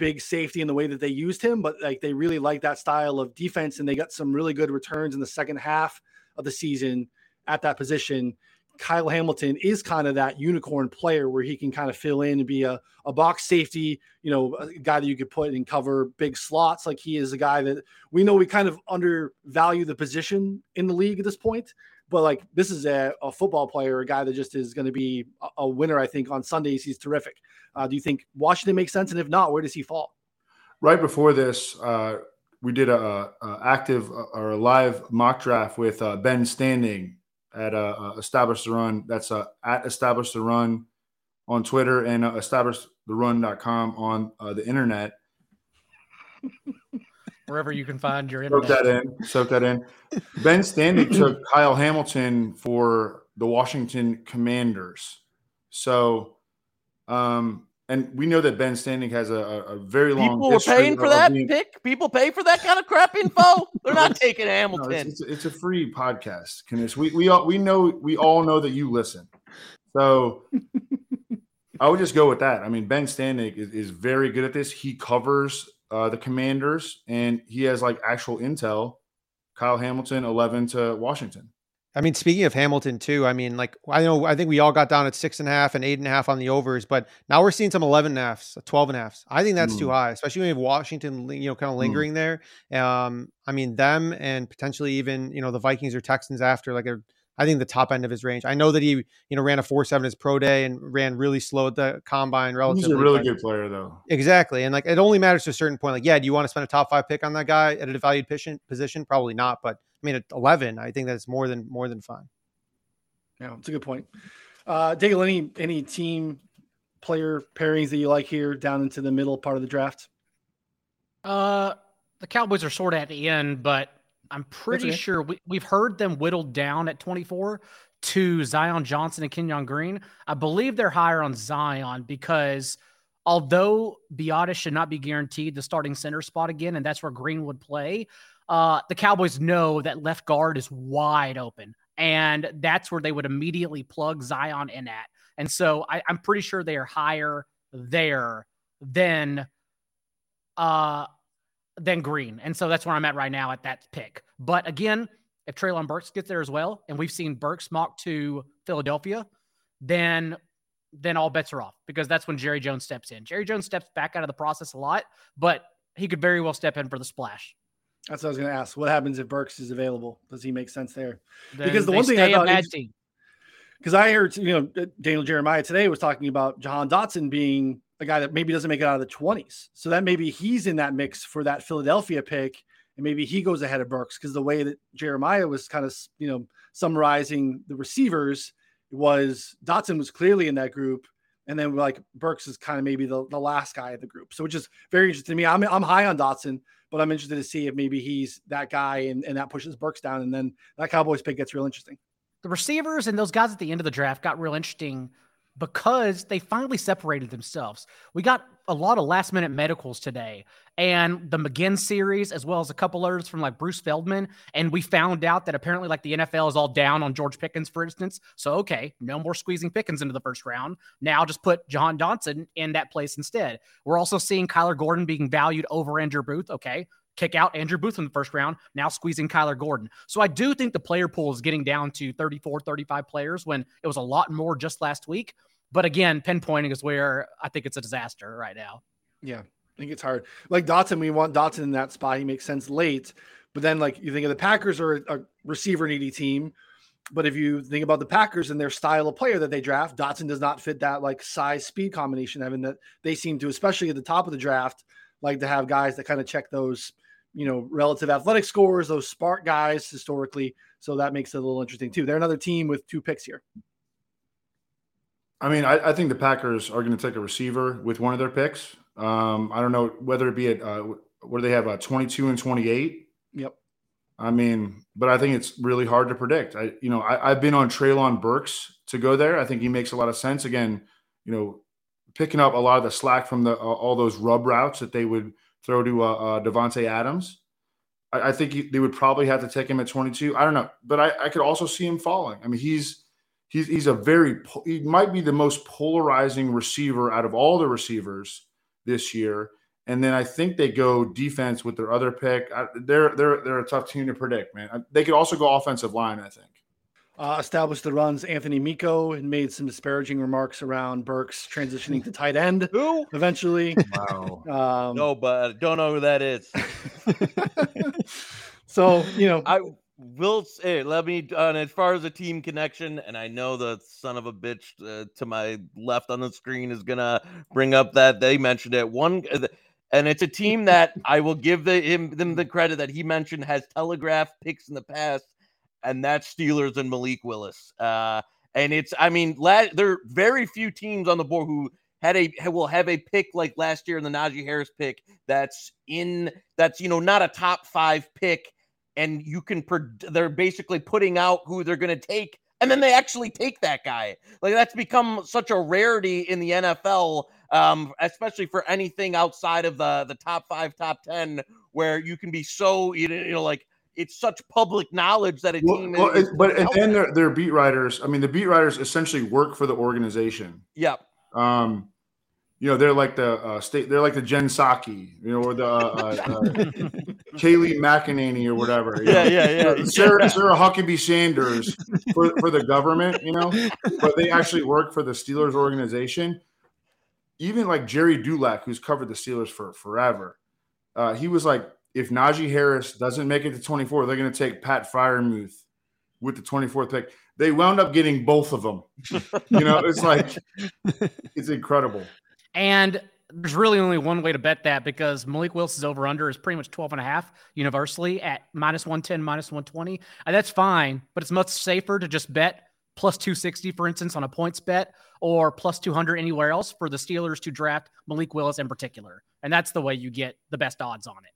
big safety in the way that they used him, but like they really like that style of defense and they got some really good returns in the second half of the season at that position. Kyle Hamilton is kind of that unicorn player where he can kind of fill in and be a, a box safety, you know, a guy that you could put and cover big slots. Like he is a guy that we know we kind of undervalue the position in the league at this point. But like this is a, a football player, a guy that just is going to be a, a, winner, I think, on Sundays. He's terrific. Uh, do you think Washington makes sense? And if not, where does he fall? Right before this, uh, we did a, a, active uh, or a live mock draft with uh, Ben Standig at uh, uh, Establish the Run. That's uh, at Establish the Run on Twitter and uh, establishtherun.com on uh, the internet. Wherever you can find your internet. Soak that in. Soak that in. Ben Standig (clears throat) took Kyle Hamilton for the Washington Commanders. So, um, and we know that Ben Standig has a, a very long. People were paying for that being... pick. People pay for that kind of crap info. They're not (laughs) taking Hamilton. No, it's, it's, it's, a free podcast, Knish. We we all we know we all know that you listen. So (laughs) I would just go with that. I mean, Ben Standig is, is very good at this. He covers uh, the Commanders, and he has like actual intel. Kyle Hamilton, eleven to Washington. I mean, speaking of Hamilton too, I mean, like I know I think we all got down at six and a half and eight and a half on the overs, but now we're seeing some 11 and a half, 12 and a half. I think that's mm. too high, especially when you have Washington, you know, kind of mm. lingering mm. there. Um, I mean, them and potentially even, you know, the Vikings or Texans after like a I think the top end of his range. I know that he, you know, ran a four seven his pro day and ran really slow at the combine. Relatively, he's a really good player though. Exactly, and like it only matters to a certain point. Like, yeah, do you want to spend a top five pick on that guy at a valued position? Position, probably not. But I mean, at eleven, I think that's more than more than fine. Yeah, it's a good point. Uh, Dale, any any team player pairings that you like here down into the middle part of the draft? Uh, the Cowboys are sort of at the end, but I'm pretty okay. sure we, we've heard them whittled down at 24 to Zion Johnson and Kenyon Green. I believe they're higher on Zion because although Biadasz should not be guaranteed the starting center spot again, and that's where Green would play, uh, the Cowboys know that left guard is wide open. And that's where they would immediately plug Zion in at. And so I, I'm pretty sure they are higher there than uh than Green. And so that's where I'm at right now at that pick. But again, if Treylon Burks gets there as well, and we've seen Burks mock to Philadelphia, then then all bets are off because that's when Jerry Jones steps in. Jerry Jones steps back out of the process a lot, but he could very well step in for the splash. That's what I was going to ask. What happens if Burks is available? Does he make sense there? Then because the one thing I thought, because I heard, you know, Daniel Jeremiah today was talking about Jahan Dotson being a guy that maybe doesn't make it out of the 20s. So that maybe he's in that mix for that Philadelphia pick. And maybe he goes ahead of Burks because the way that Jeremiah was kind of, you know, summarizing the receivers was Dotson was clearly in that group. And then like Burks is kind of maybe the, the last guy of the group. So which is very interesting to me. I'm, I'm high on Dotson, but I'm interested to see if maybe he's that guy and, and that pushes Burks down. And then that Cowboys pick gets real interesting. The receivers and those guys at the end of the draft got real interesting because they finally separated themselves. We got a lot of last minute medicals today and the McGinn series, as well as a couple others from like Bruce Feldman. And we found out that apparently, like the NFL is all down on George Pickens, for instance. So, okay, no more squeezing Pickens into the first round. Now just put Jahan Dotson in that place instead. We're also seeing Kyler Gordon being valued over Andrew Booth. Okay, kick out Andrew Booth in the first round, now squeezing Kyler Gordon. So I do think the player pool is getting down to 34, 35 players when it was a lot more just last week. But again, pinpointing is where I think it's a disaster right now. Yeah, I think it's hard. Like Dotson, we want Dotson in that spot. He makes sense late. But then, like, you think of the Packers are a receiver needy team. But if you think about the Packers and their style of player that they draft, Dotson does not fit that like size speed combination. Having that they seem to, especially at the top of the draft, like to have guys that kind of check those, you know, relative athletic scores, those spark guys historically. So that makes it a little interesting too. They're another team with two picks here. I mean, I, I think the Packers are going to take a receiver with one of their picks. Um, I don't know whether it be at uh, where they have a 22 and 28. Yep. I mean, but I think it's really hard to predict. I, you know, I, have been on Treylon Burks to go there. I think he makes a lot of sense. Again, you know, picking up a lot of the slack from the uh, all those rub routes that they would throw to uh, uh, Davante Adams. I, I think he, they would probably have to take him at 22. I don't know, but I, I could also see him falling. I mean, he's he's he's a very he might be the most polarizing receiver out of all the receivers this year. And then I think they go defense with their other pick. I, they're they're they're a tough team to predict, man. They could also go offensive line. I think. Uh, established the runs. Anthony Amico and made some disparaging remarks around Burks transitioning to tight end. Who? Eventually. Wow. Um, no, but I don't know who that is. (laughs) so you know, I will say, let me. Uh, as far as a team connection, and I know the son of a bitch uh, to my left on the screen is gonna bring up that they mentioned it. One. Uh, and it's a team that I will give the, him them the credit that he mentioned has telegraphed picks in the past, and that's Steelers and Malik Willis. Uh, and it's, I mean, la- there are very few teams on the board who had a will have a pick like last year in the Najee Harris pick that's in that's you know not a top five pick, and you can they're basically putting out who they're going to take, and then they actually take that guy. Like that's become such a rarity in the NFL um, especially for anything outside of the the top five, top ten, where you can be so you know like it's such public knowledge that a team. Well, is, but and then they're, they're beat writers. I mean, the beat writers essentially work for the organization. Yep. Um, you know, they're like the uh, state. They're like the Jen Psaki, you know, or the uh, uh, uh (laughs) Kayleigh McEnany or whatever. Yeah, yeah, yeah, yeah. Sarah, Sarah Huckabee Sanders for, for the government, you know, but they actually work for the Steelers organization even like Gerry Dulac, who's covered the Steelers for forever, uh, he was like, if Najee Harris doesn't make it to 24, they're going to take Pat Freiermuth with the 24th pick. They wound up getting both of them. (laughs) you know, it's like, it's incredible. And there's really only one way to bet that because Malik Willis's over under is pretty much 12 and a half universally at minus 110, minus 120. And uh, that's fine, but it's much safer to just bet plus 260, for instance, on a PointsBet, or plus 200 anywhere else for the Steelers to draft Malik Willis in particular. And that's the way you get the best odds on it.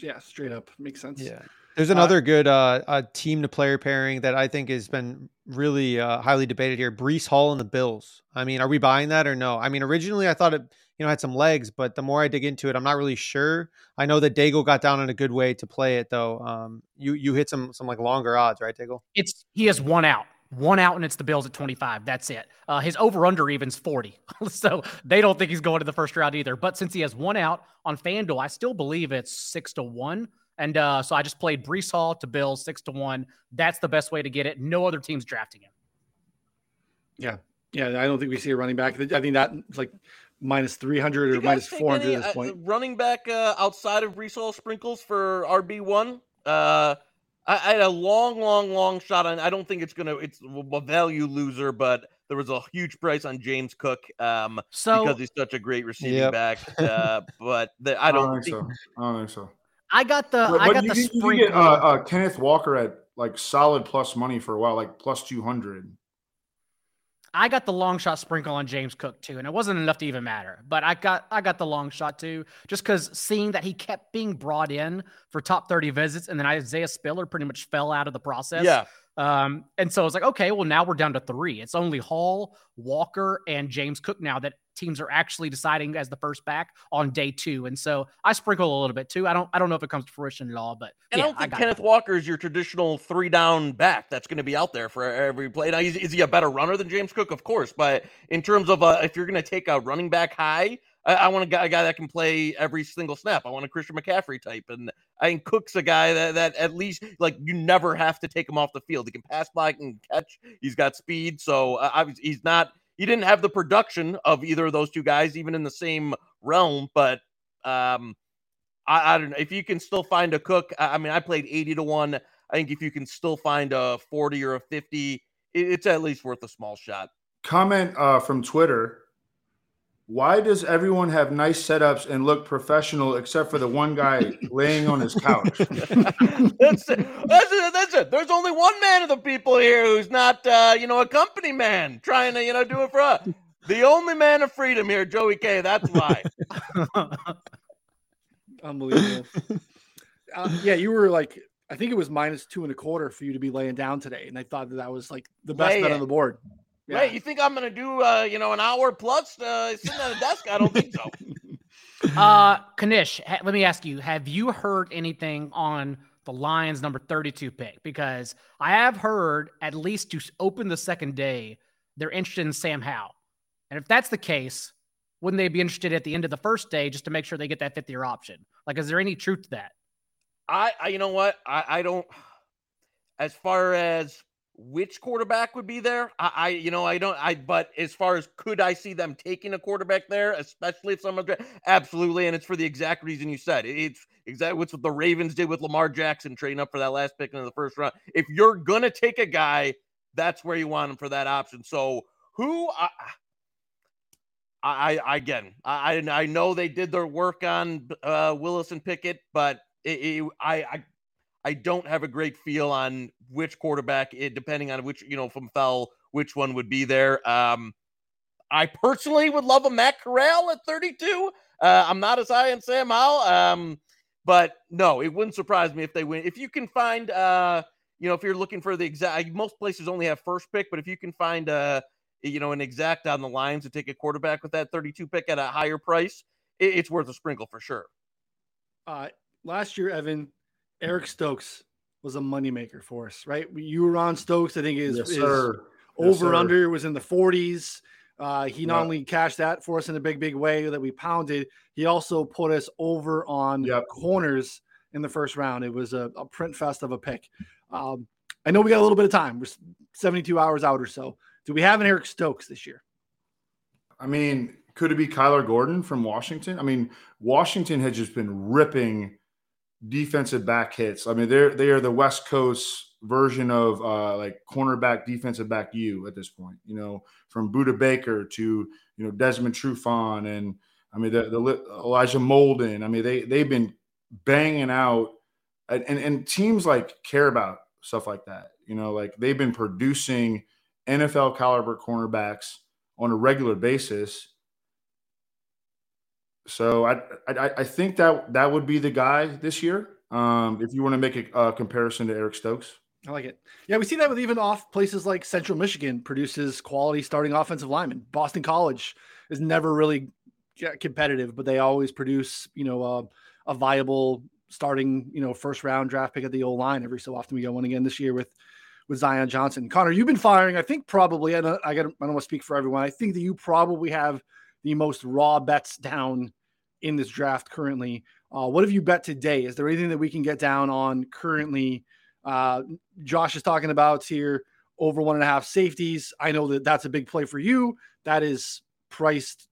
Yeah, straight up. Makes sense. Yeah. There's uh, another uh, good uh, team to player pairing that I think has been really uh, highly debated here. Breece Hall and the Bills. I mean, are we buying that or no? I mean, originally I thought it, you know, had some legs, but the more I dig into it, I'm not really sure. I know that Dago got down in a good way to play it though. Um, you you hit some some like longer odds, right, Dago? It's he has one out one out and it's the Bills at 25. That's it. Uh, his over under even's 40. (laughs) so they don't think he's going to the first round either. But since he has one out on FanDuel, I still believe it's six to one. And uh, so I just played Breece Hall to Bills six to one. That's the best way to get it. No other team's drafting him. Yeah. Yeah. I don't think we see a running back. I think that's like minus 300 or minus 400 any, at this uh, point. Uh, running back uh, outside of Breece Hall sprinkles for RB1. I, I, had a long, long, long shot on. I don't think it's gonna. It's a value loser, but there was a huge price on James Cook. Um, so because he's such a great receiving yep. back. Uh, (laughs) but the, I, don't I don't, think, think, so. I don't think so. I got the. But, I got you, the. You, you get uh, uh, Kenneth Walker at like solid plus money for a while, like plus two hundred. I got the long shot sprinkle on James Cook too, and it wasn't enough to even matter. But I got I got the long shot too, just because seeing that he kept being brought in for top 30 visits, and then Isaiah Spiller pretty much fell out of the process. Yeah. Um, and so I was like, okay, well now we're down to three. It's only Hall, Walker, and James Cook now that teams are actually deciding as the first back on day two. And so I sprinkle a little bit too. I don't I don't know if it comes to fruition at all, but and yeah, I don't think I Kenneth it. Walker is your traditional three down back that's going to be out there for every play. Now, is, is, he a better runner than James Cook? Of course, but in terms of uh, if you're going to take a running back high, I, I want a guy, a guy that can play every single snap. I want a Christian McCaffrey type, and I think Cook's a guy that that at least like you never have to take him off the field. He can pass by, can catch. He's got speed, so uh, he's not. He didn't have the production of either of those two guys, even in the same realm. But um, I, I don't know if you can still find a Cook. I, I mean, I played eighty to one. I think if you can still find a forty or a fifty, it, it's at least worth a small shot comment uh, from Twitter. Why does everyone have nice setups and look professional except for the one guy (laughs) laying on his couch? that's, it. that's it. That's it. There's only one man of the people here who's not, uh, you know, a company man trying to, you know, do it for us. The only man of freedom here, Joey K. That's why. (laughs) Unbelievable. Uh, yeah, you were like, I think it was minus two and a quarter for you to be laying down today, and I thought that that was like the best Lay bet it. on the board. Yeah. Right? You think I'm going to do, uh, you know, an hour plus uh, sitting at a desk? I don't think so. (laughs) Uh, Knish, ha- let me ask you: Have you heard anything on the Lions' number 32 pick? Because I have heard, at least to open the second day, they're interested in Sam Howell. And if that's the case, wouldn't they be interested at the end of the first day just to make sure they get that fifth year option? Like, is there any truth to that? I, I you know what? I, I don't. As far as which quarterback would be there. I, I, you know, I don't. I, but as far as could I see them taking a quarterback there, especially if someone's absolutely, and it's for the exact reason you said. It's exactly what's what the Ravens did with Lamar Jackson trading up for that last pick in the first round. If you're gonna take a guy, that's where you want him for that option. So who? I, I, I again, I, I know they did their work on uh, Willis and Pickett, but it, it, I, I I don't have a great feel on which quarterback, it, depending on which, you know, from Fell, which one would be there. Um, I personally would love a Matt Corral at 32. Uh, I'm not as high on Sam Howell. Um, but no, it wouldn't surprise me if they win. If you can find, uh, you know, if you're looking for the exact, most places only have first pick, but if you can find, uh, you know, an exact on the lines to take a quarterback with that 32 pick at a higher price, it, it's worth a sprinkle for sure. Uh, last year, Evan, Eric Stokes was a moneymaker for us, right? You were on Stokes. I think is, yes, his over yes, under was in the 40s. Uh, he not only cashed that for us in a big, big way that we pounded, he also put us over on yep. corners in the first round. It was a, a print fest of a pick. Um, I know we got a little bit of time. We're 72 hours out or so. Do we have an Eric Stokes this year? I mean, could it be Kyler Gordon from Washington? I mean, Washington had just been ripping defensive back hits. I mean, they're they are the West Coast version of uh, like cornerback defensive back you at this point. You know, from Budda Baker to you know Desmond Trufant and I mean the, the Elijah Molden. I mean they they've been banging out and, and and teams like care about stuff like that. You know, like they've been producing NFL caliber cornerbacks on a regular basis so I, I, I think that that would be the guy this year. Um, if you want to make a, a comparison to Eric Stokes. I like it. Yeah, we see that with even off places like Central Michigan produces quality starting offensive linemen. Boston College is never really competitive, but they always produce, you know, a viable starting, you know, first round draft pick at the old line every so often. We got one again this year with with Zion Johnson. Connor, you've been firing. I think probably. Don't, I got. I don't want to speak for everyone. I think that you probably have the most raw bets down in this draft currently. Uh, what have you bet today? Is there anything that we can get down on currently? Uh, Josh is talking about here over one and a half safeties. I know that that's a big play for you. That is priced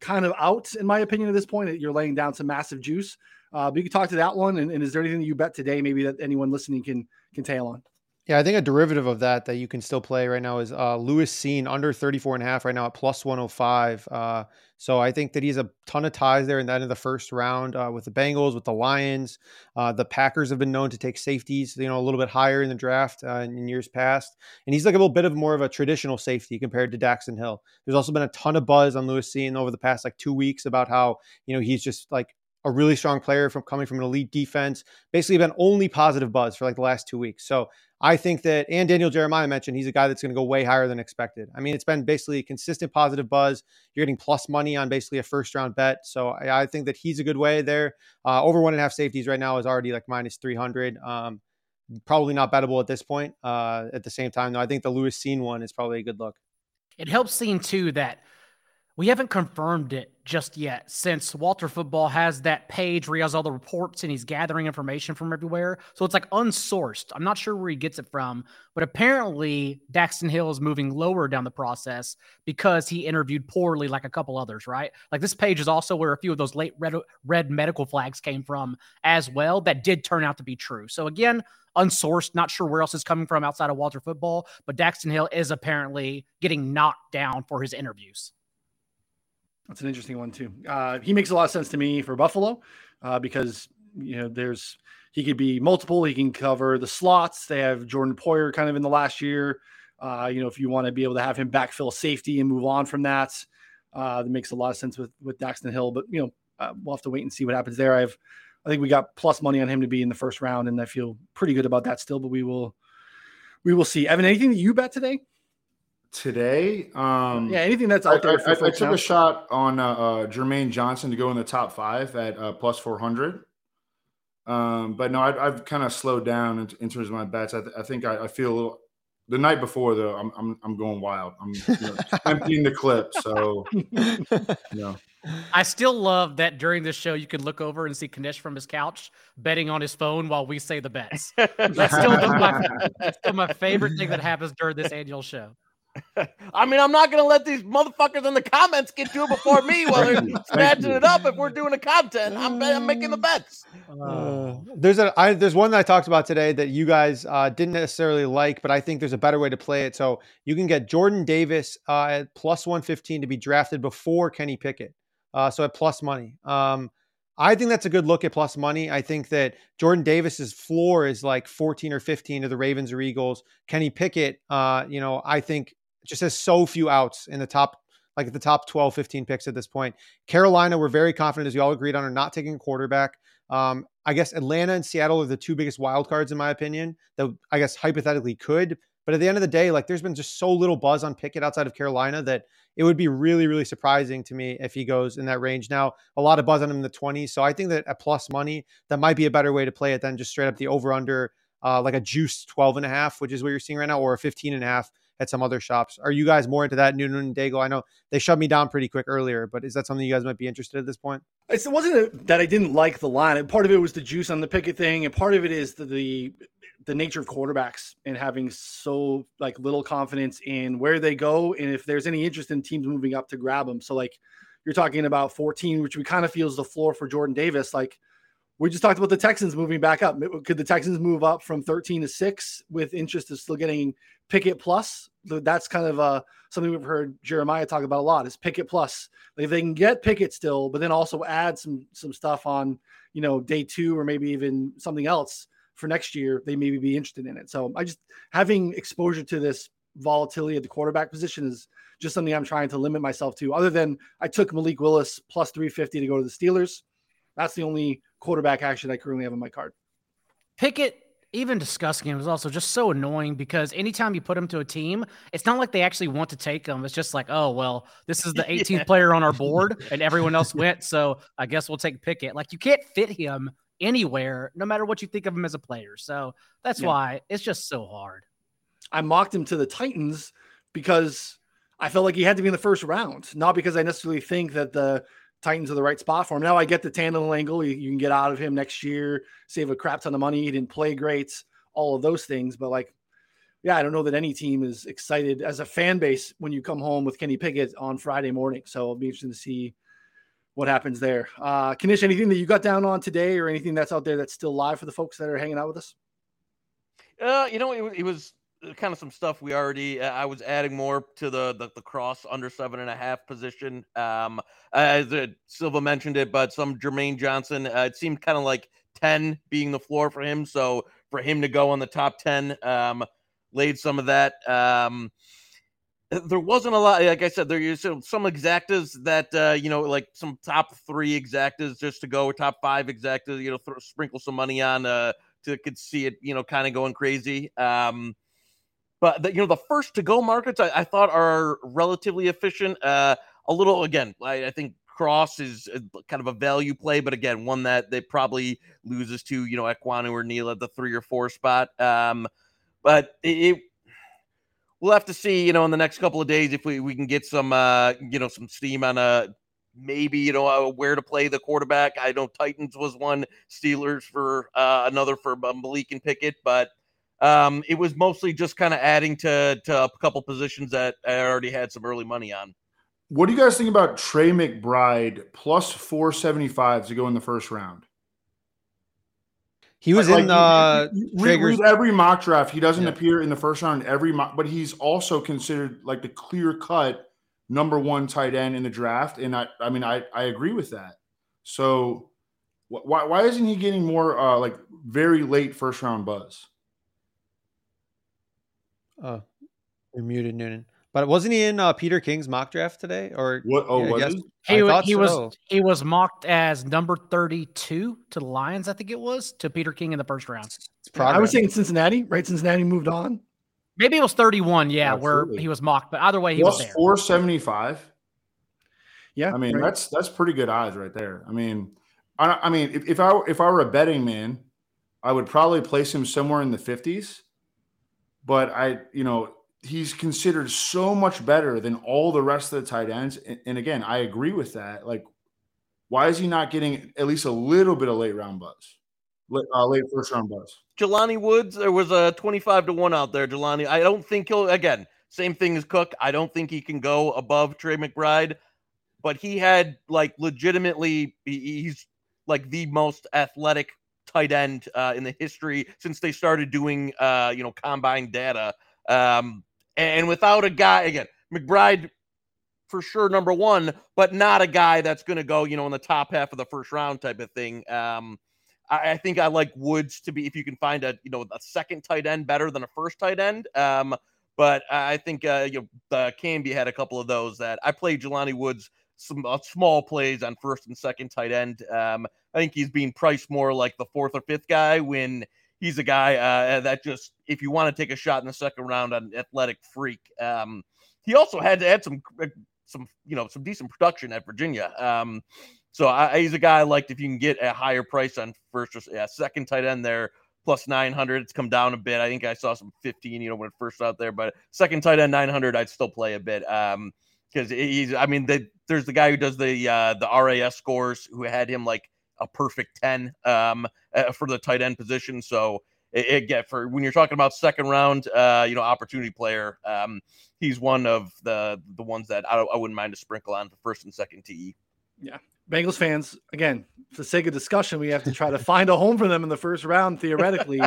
kind of out, in my opinion, at this point. You're laying down some massive juice. Uh, but you can talk to that one. And, and is there anything that you bet today, maybe that anyone listening can can tail on? Yeah, I think a derivative of that that you can still play right now is uh, Lewis Cine under 34 and a half right now at plus 105. Uh, so I think that he's a ton of ties there in the end of the first round uh, with the Bengals, with the Lions. Uh, the Packers have been known to take safeties, you know, a little bit higher in the draft uh, in, years past. And he's like a little bit of more of a traditional safety compared to Daxton Hill. There's also been a ton of buzz on Lewis Cine over the past like two weeks about how, you know, he's just like a really strong player from coming from an elite defense. Basically, been only positive buzz for like the last two weeks. So I think that, and Daniel Jeremiah mentioned he's a guy that's going to go way higher than expected. I mean, it's been basically consistent positive buzz. You're getting plus money on basically a first round bet. So I, I think that he's a good way there. Uh, over one and a half safeties right now is already like minus 300. Um, probably not bettable at this point. Uh, at the same time, though, I think the Lewis Cine one is probably a good look. It helps seeing too that We haven't confirmed it just yet since Walter Football has that page where he has all the reports and he's gathering information from everywhere. So it's like unsourced. I'm not sure where he gets it from, but apparently Daxton Hill is moving lower down the process because he interviewed poorly, like a couple others, right? Like this page is also where a few of those late red, red medical flags came from as well that did turn out to be true. So again, unsourced, not sure where else is coming from outside of Walter Football, but Daxton Hill is apparently getting knocked down for his interviews. That's an interesting one too. Uh, he makes a lot of sense to me for Buffalo uh, because you know there's he could be multiple. He can cover the slots. They have Jordan Poyer kind of in the last year. Uh, you know, if you want to be able to have him backfill safety and move on from that, uh, that makes a lot of sense with with Daxton Hill. But you know, uh, we'll have to wait and see what happens there. I've I think we got plus money on him to be in the first round, and I feel pretty good about that still. But we will we will see. Evan, anything that you bet today? Today. Um, yeah, anything that's out there. I, I, I took now? a shot on uh, uh, Jermaine Johnson to go in the top five at uh, plus four hundred. Um, but no, I've, I've kind of slowed down in, in, terms of my bets. I, th- I think I, I, feel a little. The night before, though, I'm I'm, I'm going wild. I'm you know, (laughs) emptying the clip. So, you know. I still love that during this show you can look over and see Knish from his couch betting on his phone while we say the bets. That's still, my, that's still my favorite thing that happens during this annual show. (laughs) I mean, I'm not going to let these motherfuckers in the comments get to it before me while they're snatching it up. If we're doing the content, I'm, I'm making the bets. Uh, there's a I, there's one that I talked about today that you guys uh, didn't necessarily like, but I think there's a better way to play it. So you can get Jordan Davis uh, at plus 115 to be drafted before Kenny Pickett. Uh, so at plus money. Um, I think that's a good look at plus money. I think that Jordan Davis's floor is like 14 or 15 to the Ravens or Eagles. Kenny Pickett, uh, you know, I think just has so few outs in the top, like the top 12, 15 picks at this point. Carolina, we're very confident, as we all agreed on, are not taking a quarterback. Um, I guess Atlanta and Seattle are the two biggest wild cards, in my opinion, that I guess hypothetically could. But at the end of the day, like there's been just so little buzz on Pickett outside of Carolina that it would be really, really surprising to me if he goes in that range. Now, a lot of buzz on him in the 20s. So I think that at plus money, that might be a better way to play it than just straight up the over under, uh, like a juice 12 and a half, which is what you're seeing right now, or a 15 and a half at some other shops. Are you guys more into that Noonan and Daigle? I know they shut me down pretty quick earlier, but is that something you guys might be interested at this point? It wasn't that I didn't like the line. Part of it was the juice on the Pickett thing, and part of it is the, the the nature of quarterbacks and having so like little confidence in where they go and if there's any interest in teams moving up to grab them. So like you're talking about 14, which we kind of feel is the floor for Jordan Davis. Like we just talked about the Texans moving back up. Could the Texans move up from 13 to six with interest of still getting Pickett plus. That's kind of uh, something we've heard Jeremiah talk about a lot is Pickett plus. Like if they can get Pickett still, but then also add some some stuff on, you know, day two or maybe even something else for next year, they maybe be interested in it. So I just having exposure to this volatility at the quarterback position is just something I'm trying to limit myself to. Other than I took Malik Willis plus 350 to go to the Steelers. That's the only quarterback action I currently have on my card. Pickett even discussing him was also just so annoying because anytime you put him to a team, it's not like they actually want to take him. It's just like, oh well, this is the 18th (laughs) yeah. player on our board, and everyone else went, so I guess we'll take Pickett. Like you can't fit him anywhere, no matter what you think of him as a player. So that's yeah. why it's just so hard. I mocked him to the Titans because I felt like he had to be in the first round, not because I necessarily think that the Titans are the right spot for him. Now I get the tandem angle. You, you, can get out of him next year, save a crap ton of money. He didn't play great, all of those things. But like, yeah, I don't know that any team is excited as a fan base when you come home with Kenny Pickett on Friday morning. So it'll be interesting to see what happens there. Uh, Knish, anything that you got down on today or anything that's out there that's still live for the folks that are hanging out with us? Uh, you know, it, it was kind of some stuff we already uh, I was adding more to the the, the cross under seven and a half position. Um, as uh, Silva mentioned it, but some Jermaine Johnson. Uh, it seemed kind of like ten being the floor for him. So for him to go on the top ten, um, laid some of that. Um, there wasn't a lot. Like I said, there are some exactas that uh, you know, like some top three exactas just to go, top five exactas. You know, th- sprinkle some money on uh, to could see it. You know, kind of going crazy. Um, but the, you know, the first to go markets I, I thought are relatively efficient. Uh, a little again, I, I think Cross is kind of a value play, but again, one that they probably loses to, you know, Ekwonu or Neal at the three or four spot. Um, but it, it we'll have to see, you know, in the next couple of days if we, we can get some, uh, you know, some steam on a maybe, you know, uh, where to play the quarterback. I know Titans was one, Steelers for uh, another for Malik and Pickett, but um, it was mostly just kind of adding to, to a couple positions that I already had some early money on. What do you guys think about Trey McBride plus 475 to go in the first round? He was like, in uh, read, read every mock draft. He doesn't yeah. appear in the first round every mock, but he's also considered like the clear cut number one tight end in the draft. And I, I mean, I, I agree with that. So why, why isn't he getting more uh, like very late first round buzz? Oh, you're muted, Noonan. But wasn't he in uh, Peter King's mock draft today? Or what? Oh, yeah, was he? He, was, he so. was he was mocked as number thirty-two to the Lions. I think it was to Peter King in the first round. I was saying Cincinnati, right? Cincinnati moved on. Maybe it was thirty-one. Yeah, Absolutely. where he was mocked. But either way, he Plus was there. Four seventy-five. Yeah, I mean right. that's that's pretty good odds right there. I mean, I, I mean if, if I if I were a betting man, I would probably place him somewhere in the fifties. But I, you know, he's considered so much better than all the rest of the tight ends. And, and, again, I agree with that. Like, why is he not getting at least a little bit of late round buzz, late, uh, late first round buzz? Jelani Woods, there was a 25 to 1 out there. Jelani, I don't think he'll, again, same thing as Cook. I don't think he can go above Trey McBride, but he had like legitimately, he's like the most athletic tight end uh, in the history since they started doing, uh, you know, combine data. Um, and without a guy, again, McBride for sure number one, but not a guy that's going to go, you know, in the top half of the first round type of thing. Um, I, I, think I like Woods to be if you can find a, you know, a second tight end better than a first tight end. Um, but I think uh, you know, the Canby had a couple of those that I played Jelani Woods some uh, small plays on first and second tight end. Um, I think he's being priced more like the fourth or fifth guy when he's a guy uh, that just if you want to take a shot in the second round on athletic freak. Um, he also had to add some uh, some you know some decent production at Virginia. Um, so I, he's a guy I liked if you can get a higher price on first or yeah, second tight end there plus 900 it's come down a bit i think i saw some 15 you know when it first out there but second tight end 900 i'd still play a bit um because he's i mean the, there's the guy who does the uh the ras scores who had him like a perfect 10 um, uh, for the tight end position. So it, it, for when you're talking about second round, uh, you know, opportunity player, um, he's one of the the ones that I, I wouldn't mind to sprinkle on for first and second TE. Yeah. Bengals fans, again, for the sake of discussion, we have to try to find a home for them in the first round. Theoretically,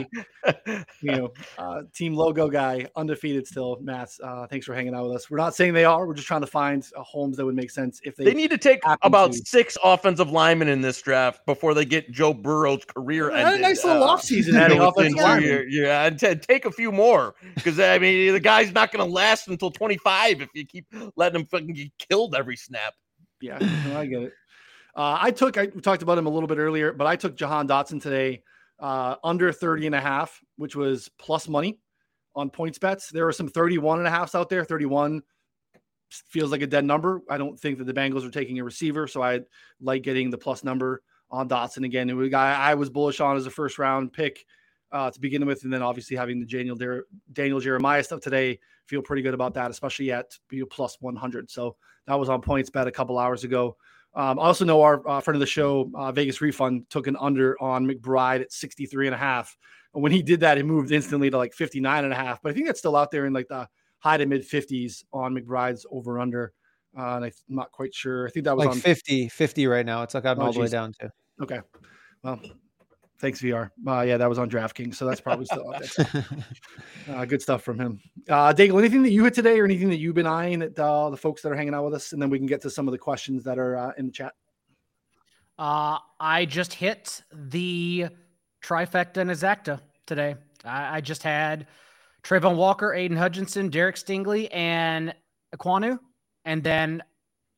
(laughs) you know, uh, team logo guy, undefeated still. Matt, uh, thanks for hanging out with us. We're not saying they are. We're just trying to find uh, homes that would make sense if they. They need to take about to. six offensive linemen in this draft before they get Joe Burrow's career yeah, ended. Nice little uh, offseason adding (laughs) offensive linemen. Yeah, and t- take a few more because I mean the guy's not going to last until 25 if you keep letting him fucking get killed every snap. Yeah, I get it. Uh, I took, I talked about him a little bit earlier, but I took Jahan Dotson today uh, under 30 and a half, which was plus money on points bets. There are some 31 and a halfs out there. 31 feels like a dead number. I don't think that the Bengals are taking a receiver, so I like getting the plus number on Dotson again. And a guy I was bullish on as a first round pick uh, to begin with, and then obviously having the Daniel Daniel Jeremiah stuff today, feel pretty good about that, especially at plus 100. So that was on PointsBet a couple hours ago. Um, I also know our uh, friend of the show, uh, Vegas Refund, took an under on McBride at 63 and a half. And when he did that, it moved instantly to like 59 and a half. But I think that's still out there in like the high to mid 50s on McBride's over under. Uh, and I'm not quite sure. I think that was like on 50, 50 right now. It's like I'm oh, all the way down to. Okay. Well, Thanks, VR. Uh, yeah, that was on DraftKings, so that's probably still out there. (laughs) uh, good stuff from him. Uh, Daigle, anything that you hit today, or anything that you've been eyeing that uh, the folks that are hanging out with us, and then we can get to some of the questions that are uh, in the chat. Uh, I just hit the trifecta and exacta today. I, I just had Travon Walker, Aidan Hutchinson, Derek Stingley, and Ekwonu, and then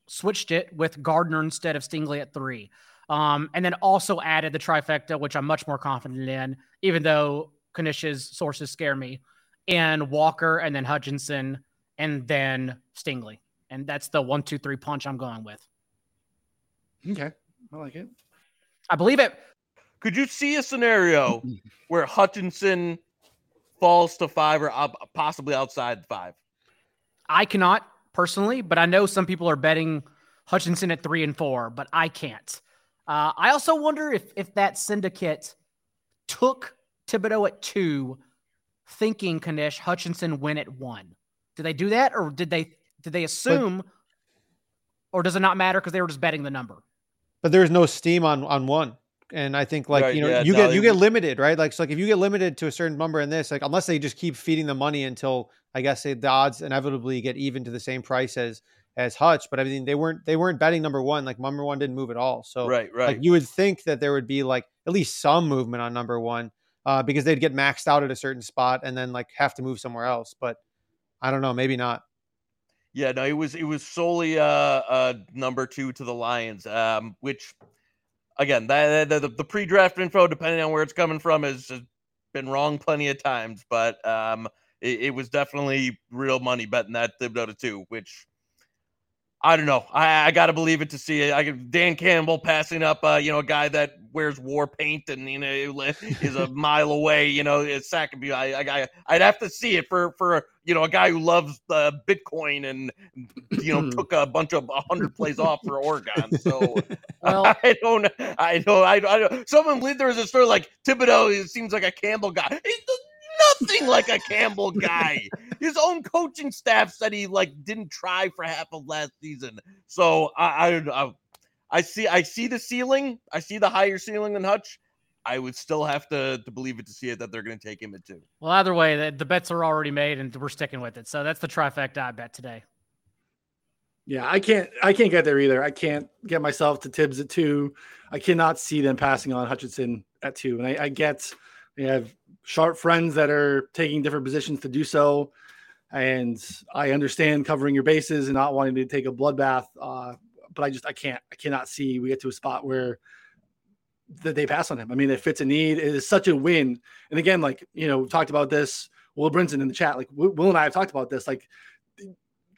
switched it with Gardner instead of Stingley at three. Um, and then also added the trifecta, which I'm much more confident in, even though Knish's sources scare me, and Walker, and then Hutchinson, and then Stingley. And that's the one, two, three punch I'm going with. Okay. I like it. I believe it. Could you see a scenario (laughs) where Hutchinson falls to five or possibly outside five? I cannot personally, but I know some people are betting Hutchinson at three and four, but I can't. Uh, I also wonder if if that syndicate took Thibodeaux at two, thinking Knish Hutchinson win at one. Did they do that, or did they did they assume, but, or does it not matter because they were just betting the number? But there's no steam on on one and I think like right, you know yeah, you no, get you get limited right like so like if you get limited to a certain number in this like unless they just keep feeding the money until I guess the odds inevitably get even to the same price as as Hutch but I mean they weren't they weren't betting number one like number one didn't move at all so right right like you would think that there would be like at least some movement on number one uh, because they'd get maxed out at a certain spot and then like have to move somewhere else but I don't know maybe not yeah no it was it was solely uh uh number two to the Lions um which again, that, the, the pre-draft info, depending on where it's coming from, has, been wrong plenty of times. But um, it, it, was definitely real money betting that Thibodeaux to two, which I don't know. I, I got to believe it to see it. I can, Dan Campbell passing up, uh, you know, a guy that wears war paint and you know is a mile away. You know, it's Sackamore. I, I, I'd have to see it for for you know a guy who loves the Bitcoin and you know took a bunch of hundred plays off for Oregon. So (laughs) well, (laughs) I don't, I don't, I don't. Someone believe there was a story like Thibodeaux. It seems like a Campbell guy nothing like a Campbell guy. His own coaching staff said he like didn't try for half of last season. So I, I, I, I see, I see the ceiling. I see the higher ceiling than Hutch. I would still have to to believe it to see it that they're going to take him at two. Well, either way, the, the bets are already made, and we're sticking with it. So that's the trifecta I bet today. Yeah, I can't. I can't get there either. I can't get myself to Thibs at two. I cannot see them passing on Hutchinson at two. And I, I get they have sharp friends that are taking different positions to do so. And I understand covering your bases and not wanting to take a bloodbath. Uh, but I just I can't I cannot see we get to a spot where that they pass on him. I mean, it fits a need. It is such a win. And again, like you know, we've talked about this. Will Brinson in the chat, like Will and I have talked about this. Like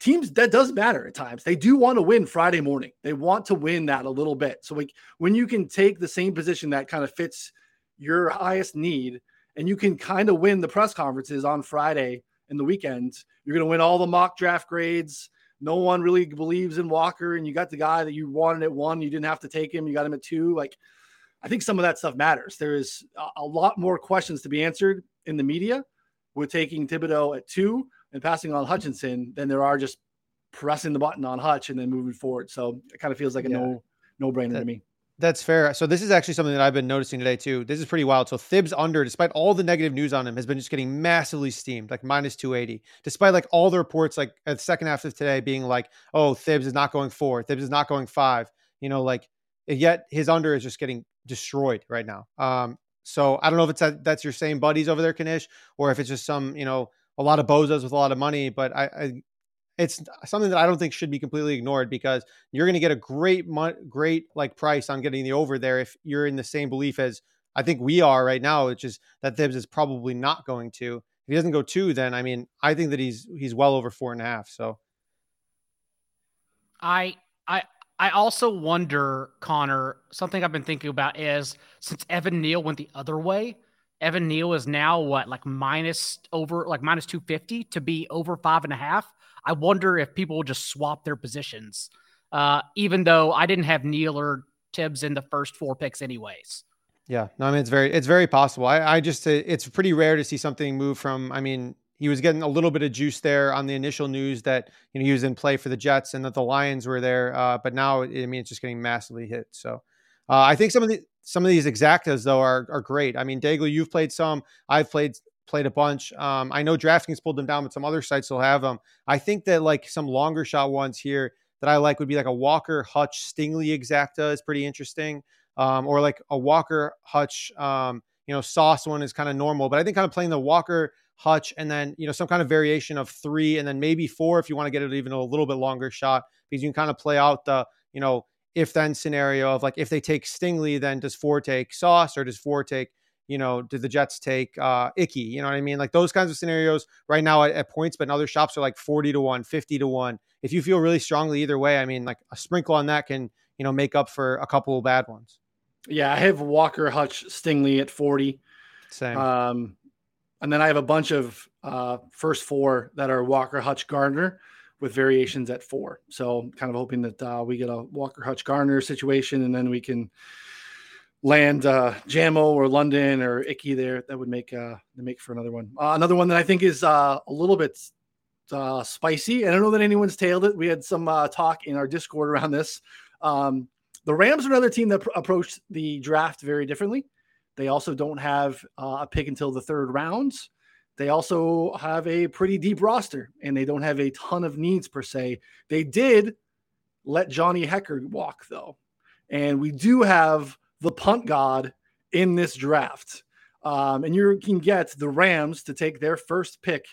teams, that does matter at times. They do want to win Friday morning. They want to win that a little bit. So like when you can take the same position that kind of fits your highest need and you can kind of win the press conferences on Friday and the weekends. You're going to win all the mock draft grades. No one really believes in Walker, and you got the guy that you wanted at one. You didn't have to take him. You got him at two. Like, I think some of that stuff matters. There is a lot more questions to be answered in the media with taking Thibodeaux at two and passing on Hutchinson than there are just pressing the button on Hutch and then moving forward. So it kind of feels like a yeah. no no brainer to me. That's fair. So this is actually something that I've been noticing today too. This is pretty wild. So Thibs under, despite all the negative news on him, has been just getting massively steamed, like minus 280. Despite like all the reports, like at the second half of today being like, oh, Thibs is not going four, Thibs is not going five. You know, like yet his under is just getting destroyed right now. Um, so I don't know if it's that, that's your same buddies over there, Knish, or if it's just some, you know, a lot of bozos with a lot of money. But I, I it's something that I don't think should be completely ignored because you're going to get a great, great like price on getting the over there if you're in the same belief as I think we are right now, which is that Thibs is probably not going to. If he doesn't go two, then I mean, I think that he's he's well over four and a half. So, I I I also wonder, Connor. Something I've been thinking about is since Evan Neal went the other way, Evan Neal is now what like minus over like minus two fifty to be over five and a half. I wonder if people will just swap their positions. Uh, even though I didn't have Neal or Thibs in the first four picks, anyways. Yeah, no, I mean it's very it's very possible. I, I just it's pretty rare to see something move from. I mean, he was getting a little bit of juice there on the initial news that you know he was in play for the Jets and that the Lions were there, uh, but now I mean it's just getting massively hit. So uh, I think some of the some of these exactas though are are great. I mean, Daigle, you've played some. I've played played a bunch. Um, I know DraftKings pulled them down, but some other sites will have them. I think that like some longer shot ones here that I like would be like a Walker Hutch Stingley exacta is pretty interesting, um, or like a Walker Hutch, um, you know, Sauce one is kind of normal. But I think kind of playing the Walker Hutch and then you know some kind of variation of three and then maybe four if you want to get it even a little bit longer shot because you can kind of play out the you know if then scenario of like if they take Stingley, then does four take Sauce or does four take you know, did the Jets take uh, Ickey? You know what I mean? Like those kinds of scenarios right now at, at, points, but in other shops are like 40 to 1, 50 to 1. If you feel really strongly either way, I mean, like a sprinkle on that can, you know, make up for a couple of bad ones. Yeah, I have Walker, Hutch, Stingley at 40. Same. Um, and then I have a bunch of uh, first four that are Walker, Hutch, Gardner. with variations at four. So kind of hoping that uh, we get a Walker Hutch Gardner situation, and then we can land uh, Jamo or London or Ickey there. That would make uh, make for another one. Uh, another one that I think is uh, a little bit uh, spicy. I don't know that anyone's tailed it. We had some uh, talk in our Discord around this. Um, the Rams are another team that pr- approached the draft very differently. They also don't have uh, a pick until the third round. They also have a pretty deep roster and they don't have a ton of needs per se. They did let Johnny Hekker walk though. And we do have the punt god in this draft. Um, and you can get the Rams to take their first pick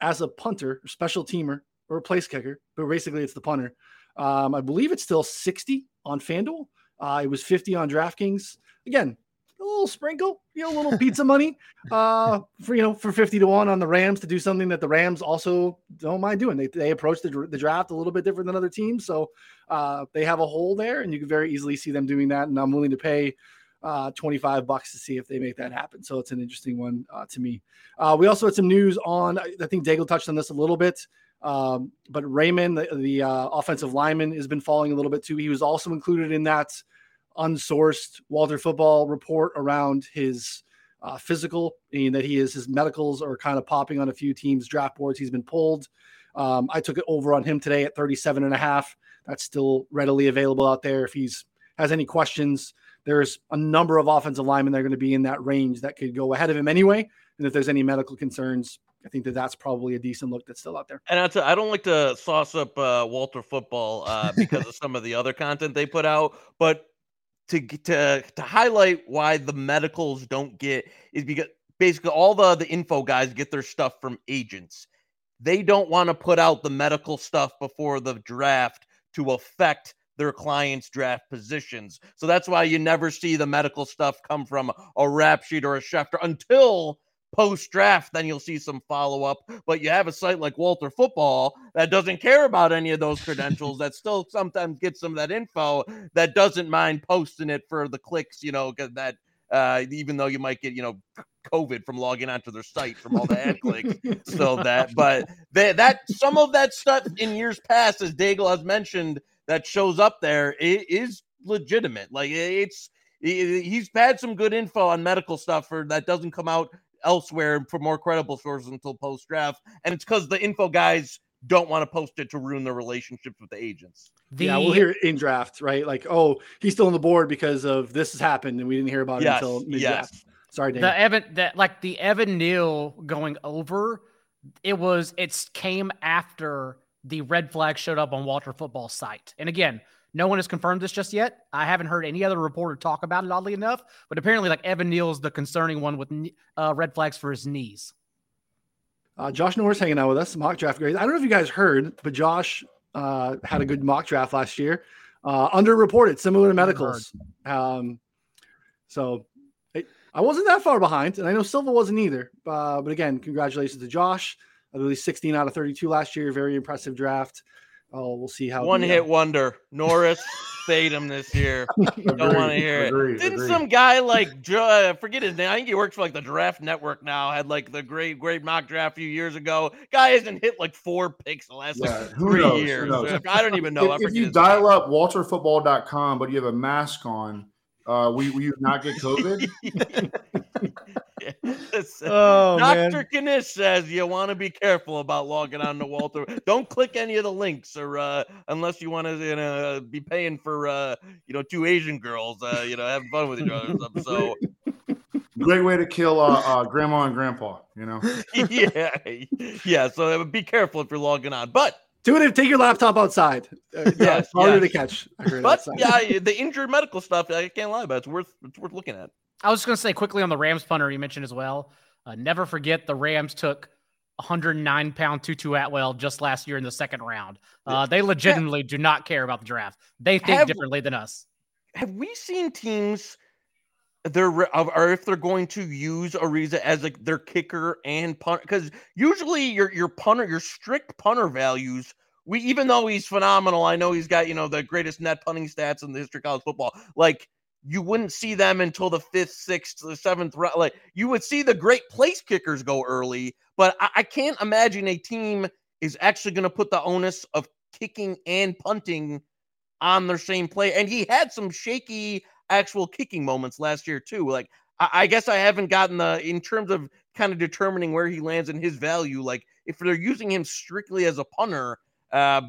as a punter, special teamer, or a place kicker, but basically it's the punter. Um, I believe it's still 60 on FanDuel. Uh, it was 50 on DraftKings. Again, a little sprinkle, you know, a little pizza (laughs) money uh, for you know for 50 to 1 on the Rams to do something that the Rams also don't mind doing. They, they approach the, the draft a little bit different than other teams. So uh, they have a hole there, and you can very easily see them doing that. And I'm willing to pay uh, 25 bucks to see if they make that happen. So it's an interesting one uh, to me. Uh, we also had some news on, I think Daigle touched on this a little bit, um, but Raimann, the, the uh, offensive lineman, has been falling a little bit too. He was also included in that unsourced Walter football report around his uh, physical and that he is his medicals are kind of popping on a few teams draft boards. He's been pulled. Um, I took it over on him today at 37 and a half. That's still readily available out there. If he's has any questions, there's a number of offensive linemen that are going to be in that range that could go ahead of him anyway. And if there's any medical concerns, I think that that's probably a decent look that's still out there. And I I don't like to sauce up uh, Walter football uh, (laughs) because of some of the other content they put out, but to to to highlight why the medicals don't get is because basically all the the info guys get their stuff from agents. They don't want to put out the medical stuff before the draft to affect their clients' draft positions. So that's why you never see the medical stuff come from a rap sheet or a Schefter until post draft, then you'll see some follow up. But you have a site like Walter Football that doesn't care about any of those credentials, that still sometimes gets some of that info, that doesn't mind posting it for the clicks, you know, that uh, even though you might get, you know, COVID from logging onto their site from all the ad clicks. (laughs) So that, but they, that some of that stuff in years past, as Daigle has mentioned, that shows up there it is legitimate. Like it's he's had some good info on medical stuff for that doesn't come out elsewhere for more credible sources until post draft, and it's because the info guys don't want to post it to ruin their relationships with the agents. The, yeah, we'll hear it in draft, right? Like, oh, he's still on the board because of this has happened, and we didn't hear about yes, it until mid draft. Yes. Sorry, Dan. The Evan that like the Evan Neal going over, it was it's came after the red flag showed up on Walter Football site. And again, no one has confirmed this just yet. I haven't heard any other reporter talk about it, oddly enough. But apparently, like Evan Neal's the concerning one with uh, red flags for his knees. Uh, Josh Norris hanging out with us, mock draft grades. I don't know if you guys heard, but Josh uh, had a good mock draft last year. Uh, underreported, similar to medicals. Um, so I wasn't that far behind, and I know Silva wasn't either. Uh, but again, congratulations to Josh. I believe 16 out of 32 last year. Very impressive draft. Oh, we'll see how one the, hit uh, wonder. Norris fade him this year. (laughs) Don't want to hear it. Didn't some guy like uh, forget his name? I think he works for like the Draft Network now. Had like the great great mock draft a few years ago. Guy hasn't hit like four picks the last yeah, like three knows, years. I don't even know. if, if you dial name. up walterfootball.com, but you have a mask on, uh, will, will you not get COVID? (laughs) oh, Dr. Knish says you want to be careful about logging on to Walter. Don't click any of the links or uh, unless you want to you know, be paying for uh, you know two Asian girls, uh, you know, having fun with each other. So great way to kill uh, uh, grandma and grandpa, you know. (laughs) yeah, yeah. So uh, be careful if you're logging on, but do it. Take your laptop outside. Uh, (laughs) yeah, it's harder yes. to catch. but outside. yeah, the injured medical stuff. I can't lie about. It. It's worth. It's worth looking at. I was just going to say quickly on the Rams punter you mentioned as well. Uh, never forget the Rams took 109 pound Tutu Atwell just last year in the second round. Uh, they legitimately do not care about the draft. They think have, differently than us. Have we seen teams? They're or if they're going to use Araiza as like their kicker and punter because usually your your punter your strict punter values we even though he's phenomenal I know he's got you know the greatest net punting stats in the history of college football like you wouldn't see them until the fifth, sixth, the seventh round. Like you would see the great place kickers go early, but I, I can't imagine a team is actually going to put the onus of kicking and punting on their same play. And he had some shaky actual kicking moments last year too. Like I, I guess I haven't gotten the in terms of kind of determining where he lands in his value. Like if they're using him strictly as a punter, uh,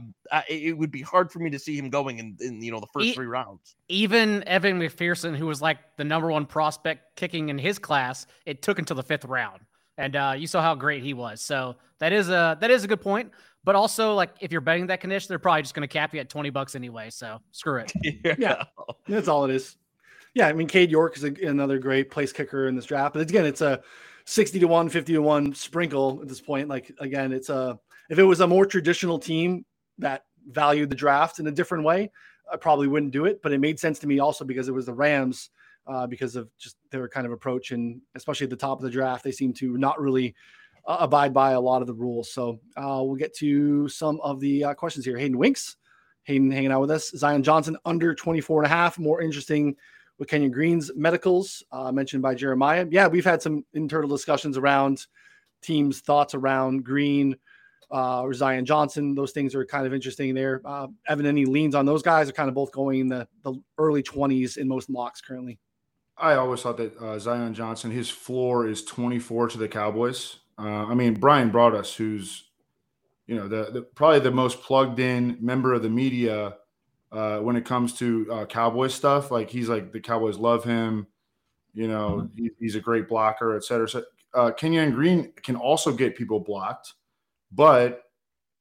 it would be hard for me to see him going in, in you know the first e- three rounds. Even Evan McPherson, who was like the number one prospect kicking in his class, it took until the fifth round, and uh, you saw how great he was. So that is a that is a good point. But also, like if you're betting that condition, they're probably just going to cap you at twenty bucks anyway. So screw it. (laughs) yeah. yeah, that's all it is. Yeah, I mean, Cade York is a, another great place kicker in this draft, but again, it's a sixty to one, 50 to one sprinkle at this point. Like again, it's a if it was a more traditional team that valued the draft in a different way, I probably wouldn't do it. But it made sense to me also because it was the Rams, uh, because of just their kind of approach, and especially at the top of the draft, they seem to not really uh, abide by a lot of the rules. So uh, we'll get to some of the uh, questions here. Hayden Winks, Hayden hanging out with us. Zion Johnson under 24 and a half, more interesting with Kenyon Green's medicals uh, mentioned by Jeremiah. Yeah, we've had some internal discussions around teams' thoughts around Green uh, or Zion Johnson. Those things are kind of interesting there. Uh, Evan, any leans on those guys are kind of both going in the, the early 20s in most mocks currently. I always thought that uh, Zion Johnson, his floor is 24 to the Cowboys. Uh, I mean, Brian Broaddus, who's you know the, the, probably the most plugged in member of the media uh, when it comes to uh, Cowboys stuff. Like he's like the Cowboys love him. You know, mm-hmm. he, he's a great blocker, et cetera. So uh, Kenyon Green can also get people blocked, but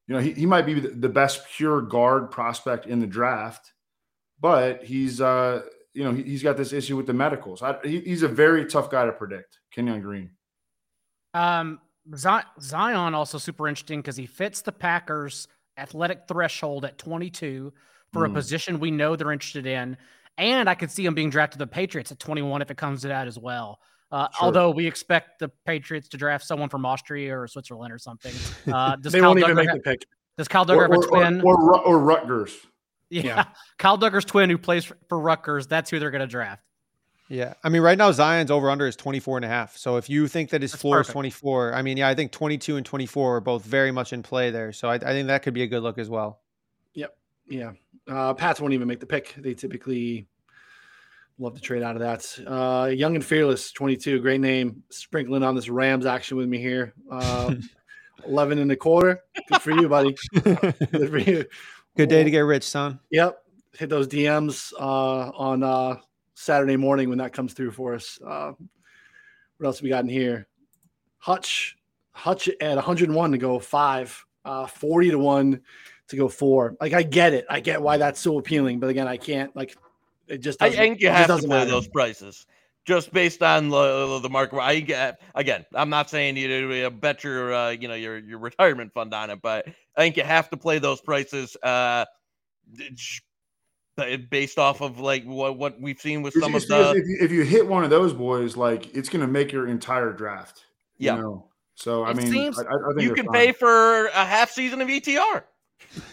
you know he, he might be the best pure guard prospect in the draft, but he's uh you know he, has got this issue with the medicals. I, he, he's a very tough guy to predict. Kenyon Green. Um, Zion also super interesting because he fits the Packers athletic threshold at 22 for mm. a position we know they're interested in. And I could see him being drafted the Patriots at 21 if it comes to that as well. Uh, sure. Although we expect the Patriots to draft someone from Austria or Switzerland or something. Uh, (laughs) does they Kyle won't Dugger even make have, the pick. Does Kyle Dugger or, have a twin? Or, or, or Rutgers. Yeah. yeah. (laughs) Kyle Dugger's twin who plays for, for Rutgers. That's who they're going to draft. Yeah. I mean, right now, Zion's over under is 24 and a half. So if you think that his That's floor perfect. is 24, I mean, yeah, I think 22 and 24 are both very much in play there. So I, I think that could be a good look as well. Yep. Yeah. Uh, Pats won't even make the pick. They typically love to trade out of that. Uh, Young and Fearless, 22, great name. Sprinkling on this Rams action with me here. Uh, (laughs) 11 and a quarter. Good for you, buddy. (laughs) Good for you. Good day to get rich, son. Yep. Hit those DMs uh, on uh, Saturday morning when that comes through for us. Uh, what else we got in here? Hutch, Hutch at 101 to go five, uh, 40 to one to go four. Like I get it, I get why that's so appealing, but again, I can't like it just. I think you have to play matter. those prices just based on the, the market. I get again. I'm not saying you to bet your uh, you know your your retirement fund on it, but I think you have to play those prices. Uh, based off of like what, what we've seen with some of the. If you, if you, hit one of those boys, like it's going to make your entire draft. Yeah. You know? So I it mean, seems I, I you can fine. pay for a half season of ETR.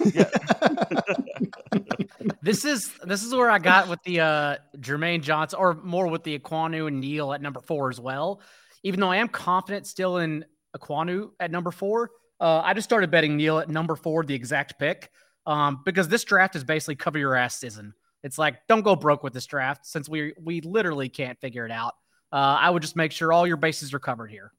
Yeah. (laughs) this is this is where I got with the uh Jermaine Johnson, or more with the Ekwonu and Neal at number four as well. Even though I am confident still in Ekwonu at number four, uh, I just started betting Neal at number four, the exact pick um, because this draft is basically cover your ass season. It's like don't go broke with this draft since we we literally can't figure it out. Uh, I would just make sure all your bases are covered here.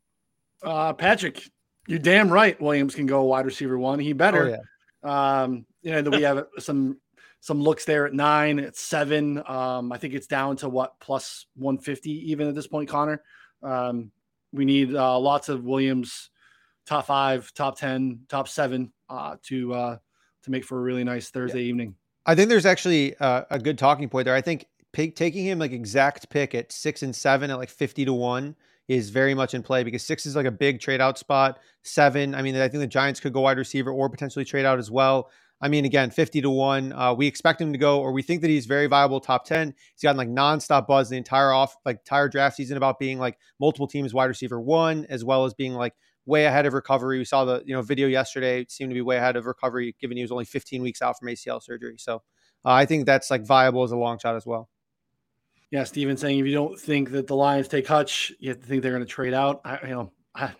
Uh, Patrick, you're damn right. Williams can go wide receiver one. He better. Oh, yeah. Um, you know that we have (laughs) some some looks there at nine, at seven. Um, I think it's down to what plus 150 even at this point, Connor. Um, we need uh, lots of Williams top five, top ten, top seven uh, to uh, to make for a really nice Thursday yeah. evening. I think there's actually uh, a good talking point there. I think pick, taking him like exact pick at six and seven at like 50 to one is very much in play because six is like a big trade out spot. Seven, I mean, I think the Giants could go wide receiver or potentially trade out as well. I mean, again, 50 to one. Uh, we expect him to go, or we think that he's very viable top 10. He's gotten like nonstop buzz the entire off, like entire draft season about being like multiple teams wide receiver one, as well as being like way ahead of recovery. We saw the you know video yesterday seemed to be way ahead of recovery, given he was only 15 weeks out from ACL surgery. So uh, I think that's like viable as a long shot as well. Yeah, Steven saying if you don't think that the Lions take Hutch, you have to think they're going to trade out. I you know I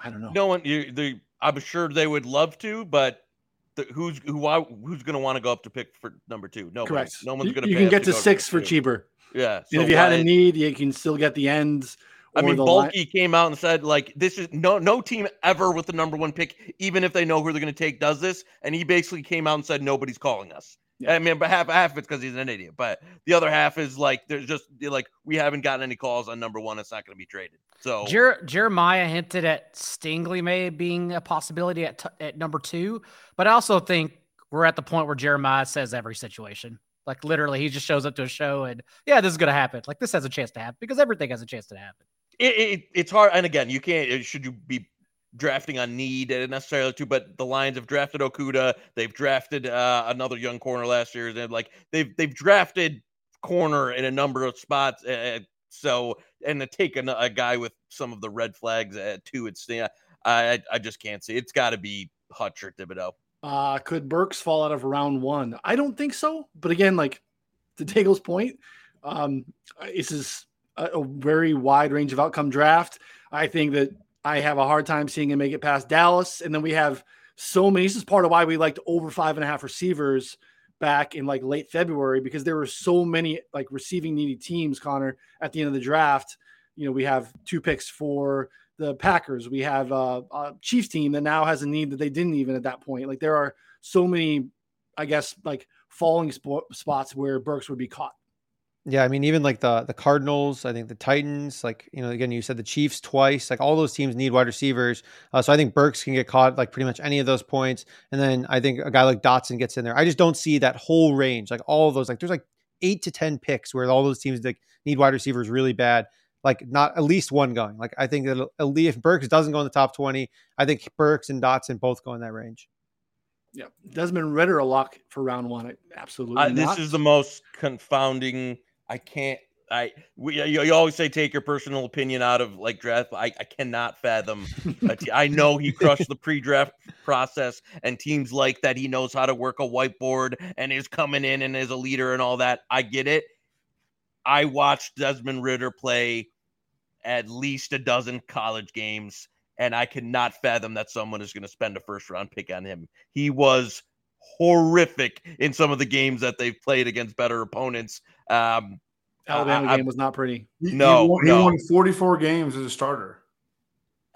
I don't know. No one you the I'm sure they would love to, but the, who's who? Why, who's going to want to go up to pick for number two? No, Correct. No one's You- going You can get to go six for two. cheaper. Yeah. And so if you had a need, you can still get the ends. I mean, line- Baalke came out and said like this is no no team ever with the number one pick, even if they know who they're going to take, does this. And he basically came out and said nobody's calling us. Yeah. I mean, but half half it's because he's an idiot, but the other half is like there's just like we haven't gotten any calls on number one. It's not going to be traded. So Jer- Jeremiah hinted at Stingley may being a possibility at, t- at number two, but I also think we're at the point where Jeremiah says every situation. Like literally, he just shows up to a show and yeah, this is gonna happen. Like this has a chance to happen because everything has a chance to happen. it, it, it's hard. And again, you can't. Should you be drafting on need uh, necessarily too? But the Lions have drafted Okudah. They've drafted uh, another young corner last year. They've like they've they've drafted corner in a number of spots. Uh, so and to take a, a guy with some of the red flags at two, it's yeah, I I just can't see. It's got to be Hutch or Thibodeaux. Uh, could Burks fall out of round one? I don't think so. But again, like to Daigle's point, um, this is a, a very wide range of outcome draft. I think that I have a hard time seeing him make it past Dallas. And then we have so many. This is part of why we liked over five and a half receivers back in like late February because there were so many like receiving needy teams, Connor, at the end of the draft. You know, we have two picks for the Packers. We have uh, a Chiefs team that now has a need that they didn't even at that point. Like there are so many, I guess, like falling spo- spots where Burks would be caught. Yeah, I mean, even like the the Cardinals, I think the Titans, like you know, again, you said the Chiefs twice. Like all those teams need wide receivers, uh, so I think Burks can get caught like pretty much any of those points. And then I think a guy like Dotson gets in there. I just don't see that whole range, like all of those. Like there's like eight to ten picks where all those teams like need wide receivers really bad. Like not at least one going. Like I think that if Burks doesn't go in the top twenty, I think Burks and Dotson both go in that range. Yeah, Desmond Ridder a lock for round one. Absolutely, Uh, this is the most confounding. I can't. I we you, you always say take your personal opinion out of like draft. I, I cannot fathom. te- I know he crushed the pre-draft process, and teams like that. He knows how to work a whiteboard and is coming in and is a leader and all that. I get it. I watched Desmond Ridder play at least a dozen college games, and I cannot fathom that someone is going to spend a first round pick on him. He was horrific in some of the games that they've played against better opponents. Um, Alabama I- I- game was not pretty. He, No, he won, he won 44 games as a starter.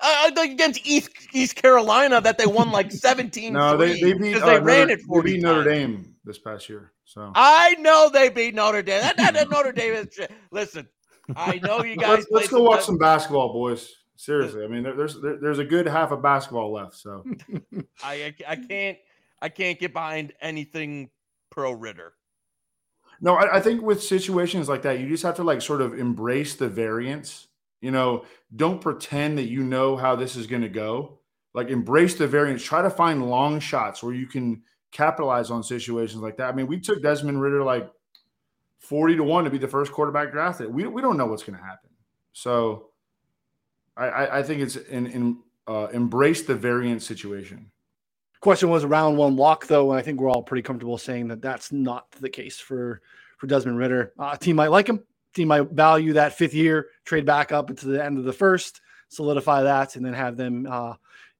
uh, like against East East Carolina, that they won like (laughs) seventeen. No, they, they beat uh, they ran Notre, it forty they beat Notre. Dame this past year. So I know they beat Notre Dame. That, that, that Notre Dame is listen. I know you (laughs) guys. let's, let's played go watch some- some basketball, boys. Seriously, I mean, there, there's there, there's a good half of basketball left. So (laughs) I I can't I can't get behind anything pro Ridder. no, I, I think with situations like that, you just have to like sort of embrace the variance. You know, don't pretend that you know how this is going to go. Like embrace the variance. Try to find long shots where you can capitalize on situations like that. I mean, we took Desmond Ridder like forty to one to be the first quarterback drafted. We we don't know what's going to happen. So I, I, think it's in, in uh, embrace the variance situation. Question was round one lock though, and I think we're all pretty comfortable saying that that's not the case for for Desmond Ridder. Uh, team might like him. Team might value that fifth year, trade back up into the end of the first, solidify that, and then have them uh,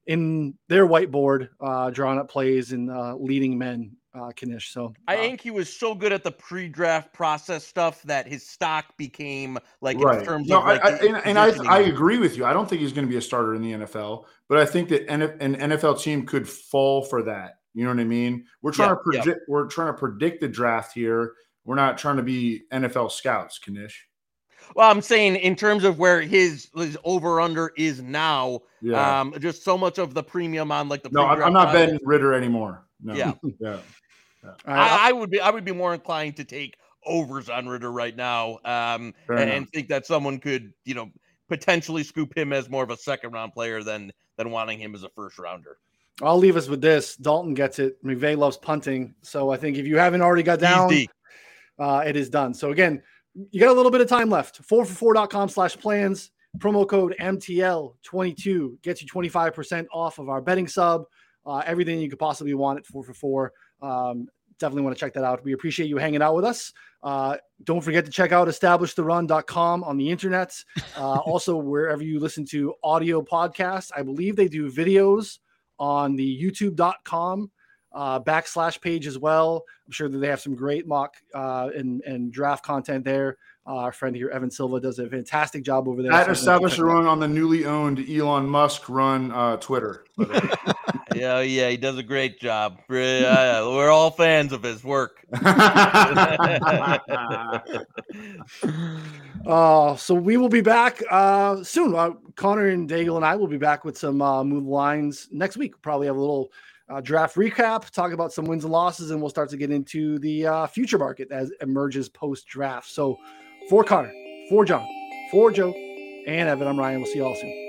in their whiteboard uh, drawing up plays and uh, leading men. Uh, Knish. So I uh, think he was so good at the pre-draft process stuff that his stock became like in right. terms No, of like I, I, and, and I. I agree with you. I don't think he's going to be a starter in the NFL, but I think that NF, an NFL team could fall for that. You know what I mean? We're trying Yeah, to yeah. predict. We're trying to predict the draft here. We're not trying to be NFL scouts, Knish. Well, I'm saying in terms of where his his over under is now, Yeah. um, just so much of the premium on like the no, I'm, not betting Ridder anymore. No. Yeah. (laughs) Yeah. Right, I, I would be I would be more inclined to take overs on Ridder right now, um, and, and think that someone could you know potentially scoop him as more of a second round player than than wanting him as a first rounder. I'll leave us with this. Dalton gets it. McVay loves punting, so I think if you haven't already got down, uh, it is done. So again, you got a little bit of time left. 4for4.com slash plans. Promo code MTL22 gets you 25% off of our betting sub. Uh, everything you could possibly want at 4 for 4. Um, definitely want to check that out. We appreciate you hanging out with us. Uh, don't forget to check out establishtheRun.com on the internet. Uh, (laughs) also, wherever you listen to audio podcasts, I believe they do videos on the youtube.com uh, backslash page as well. I'm sure that they have some great mock uh, and, and draft content there. Uh, our friend here, Evan Silva, does a fantastic job over there. At So establish a check it out. run on the newly owned Elon Musk run uh, Twitter. (laughs) Yeah, yeah, he does a great job. Uh, We're all fans of his work. (laughs) (laughs) Uh, so we will be back uh, soon. Uh, Connor and Daigle and I will be back with some uh, move lines next week. Probably have a little uh, draft recap, talk about some wins and losses, and we'll start to get into the uh, future market as emerges post draft. So for Connor, for John, for Joe, and Evan, I'm Ryan. We'll see you all soon.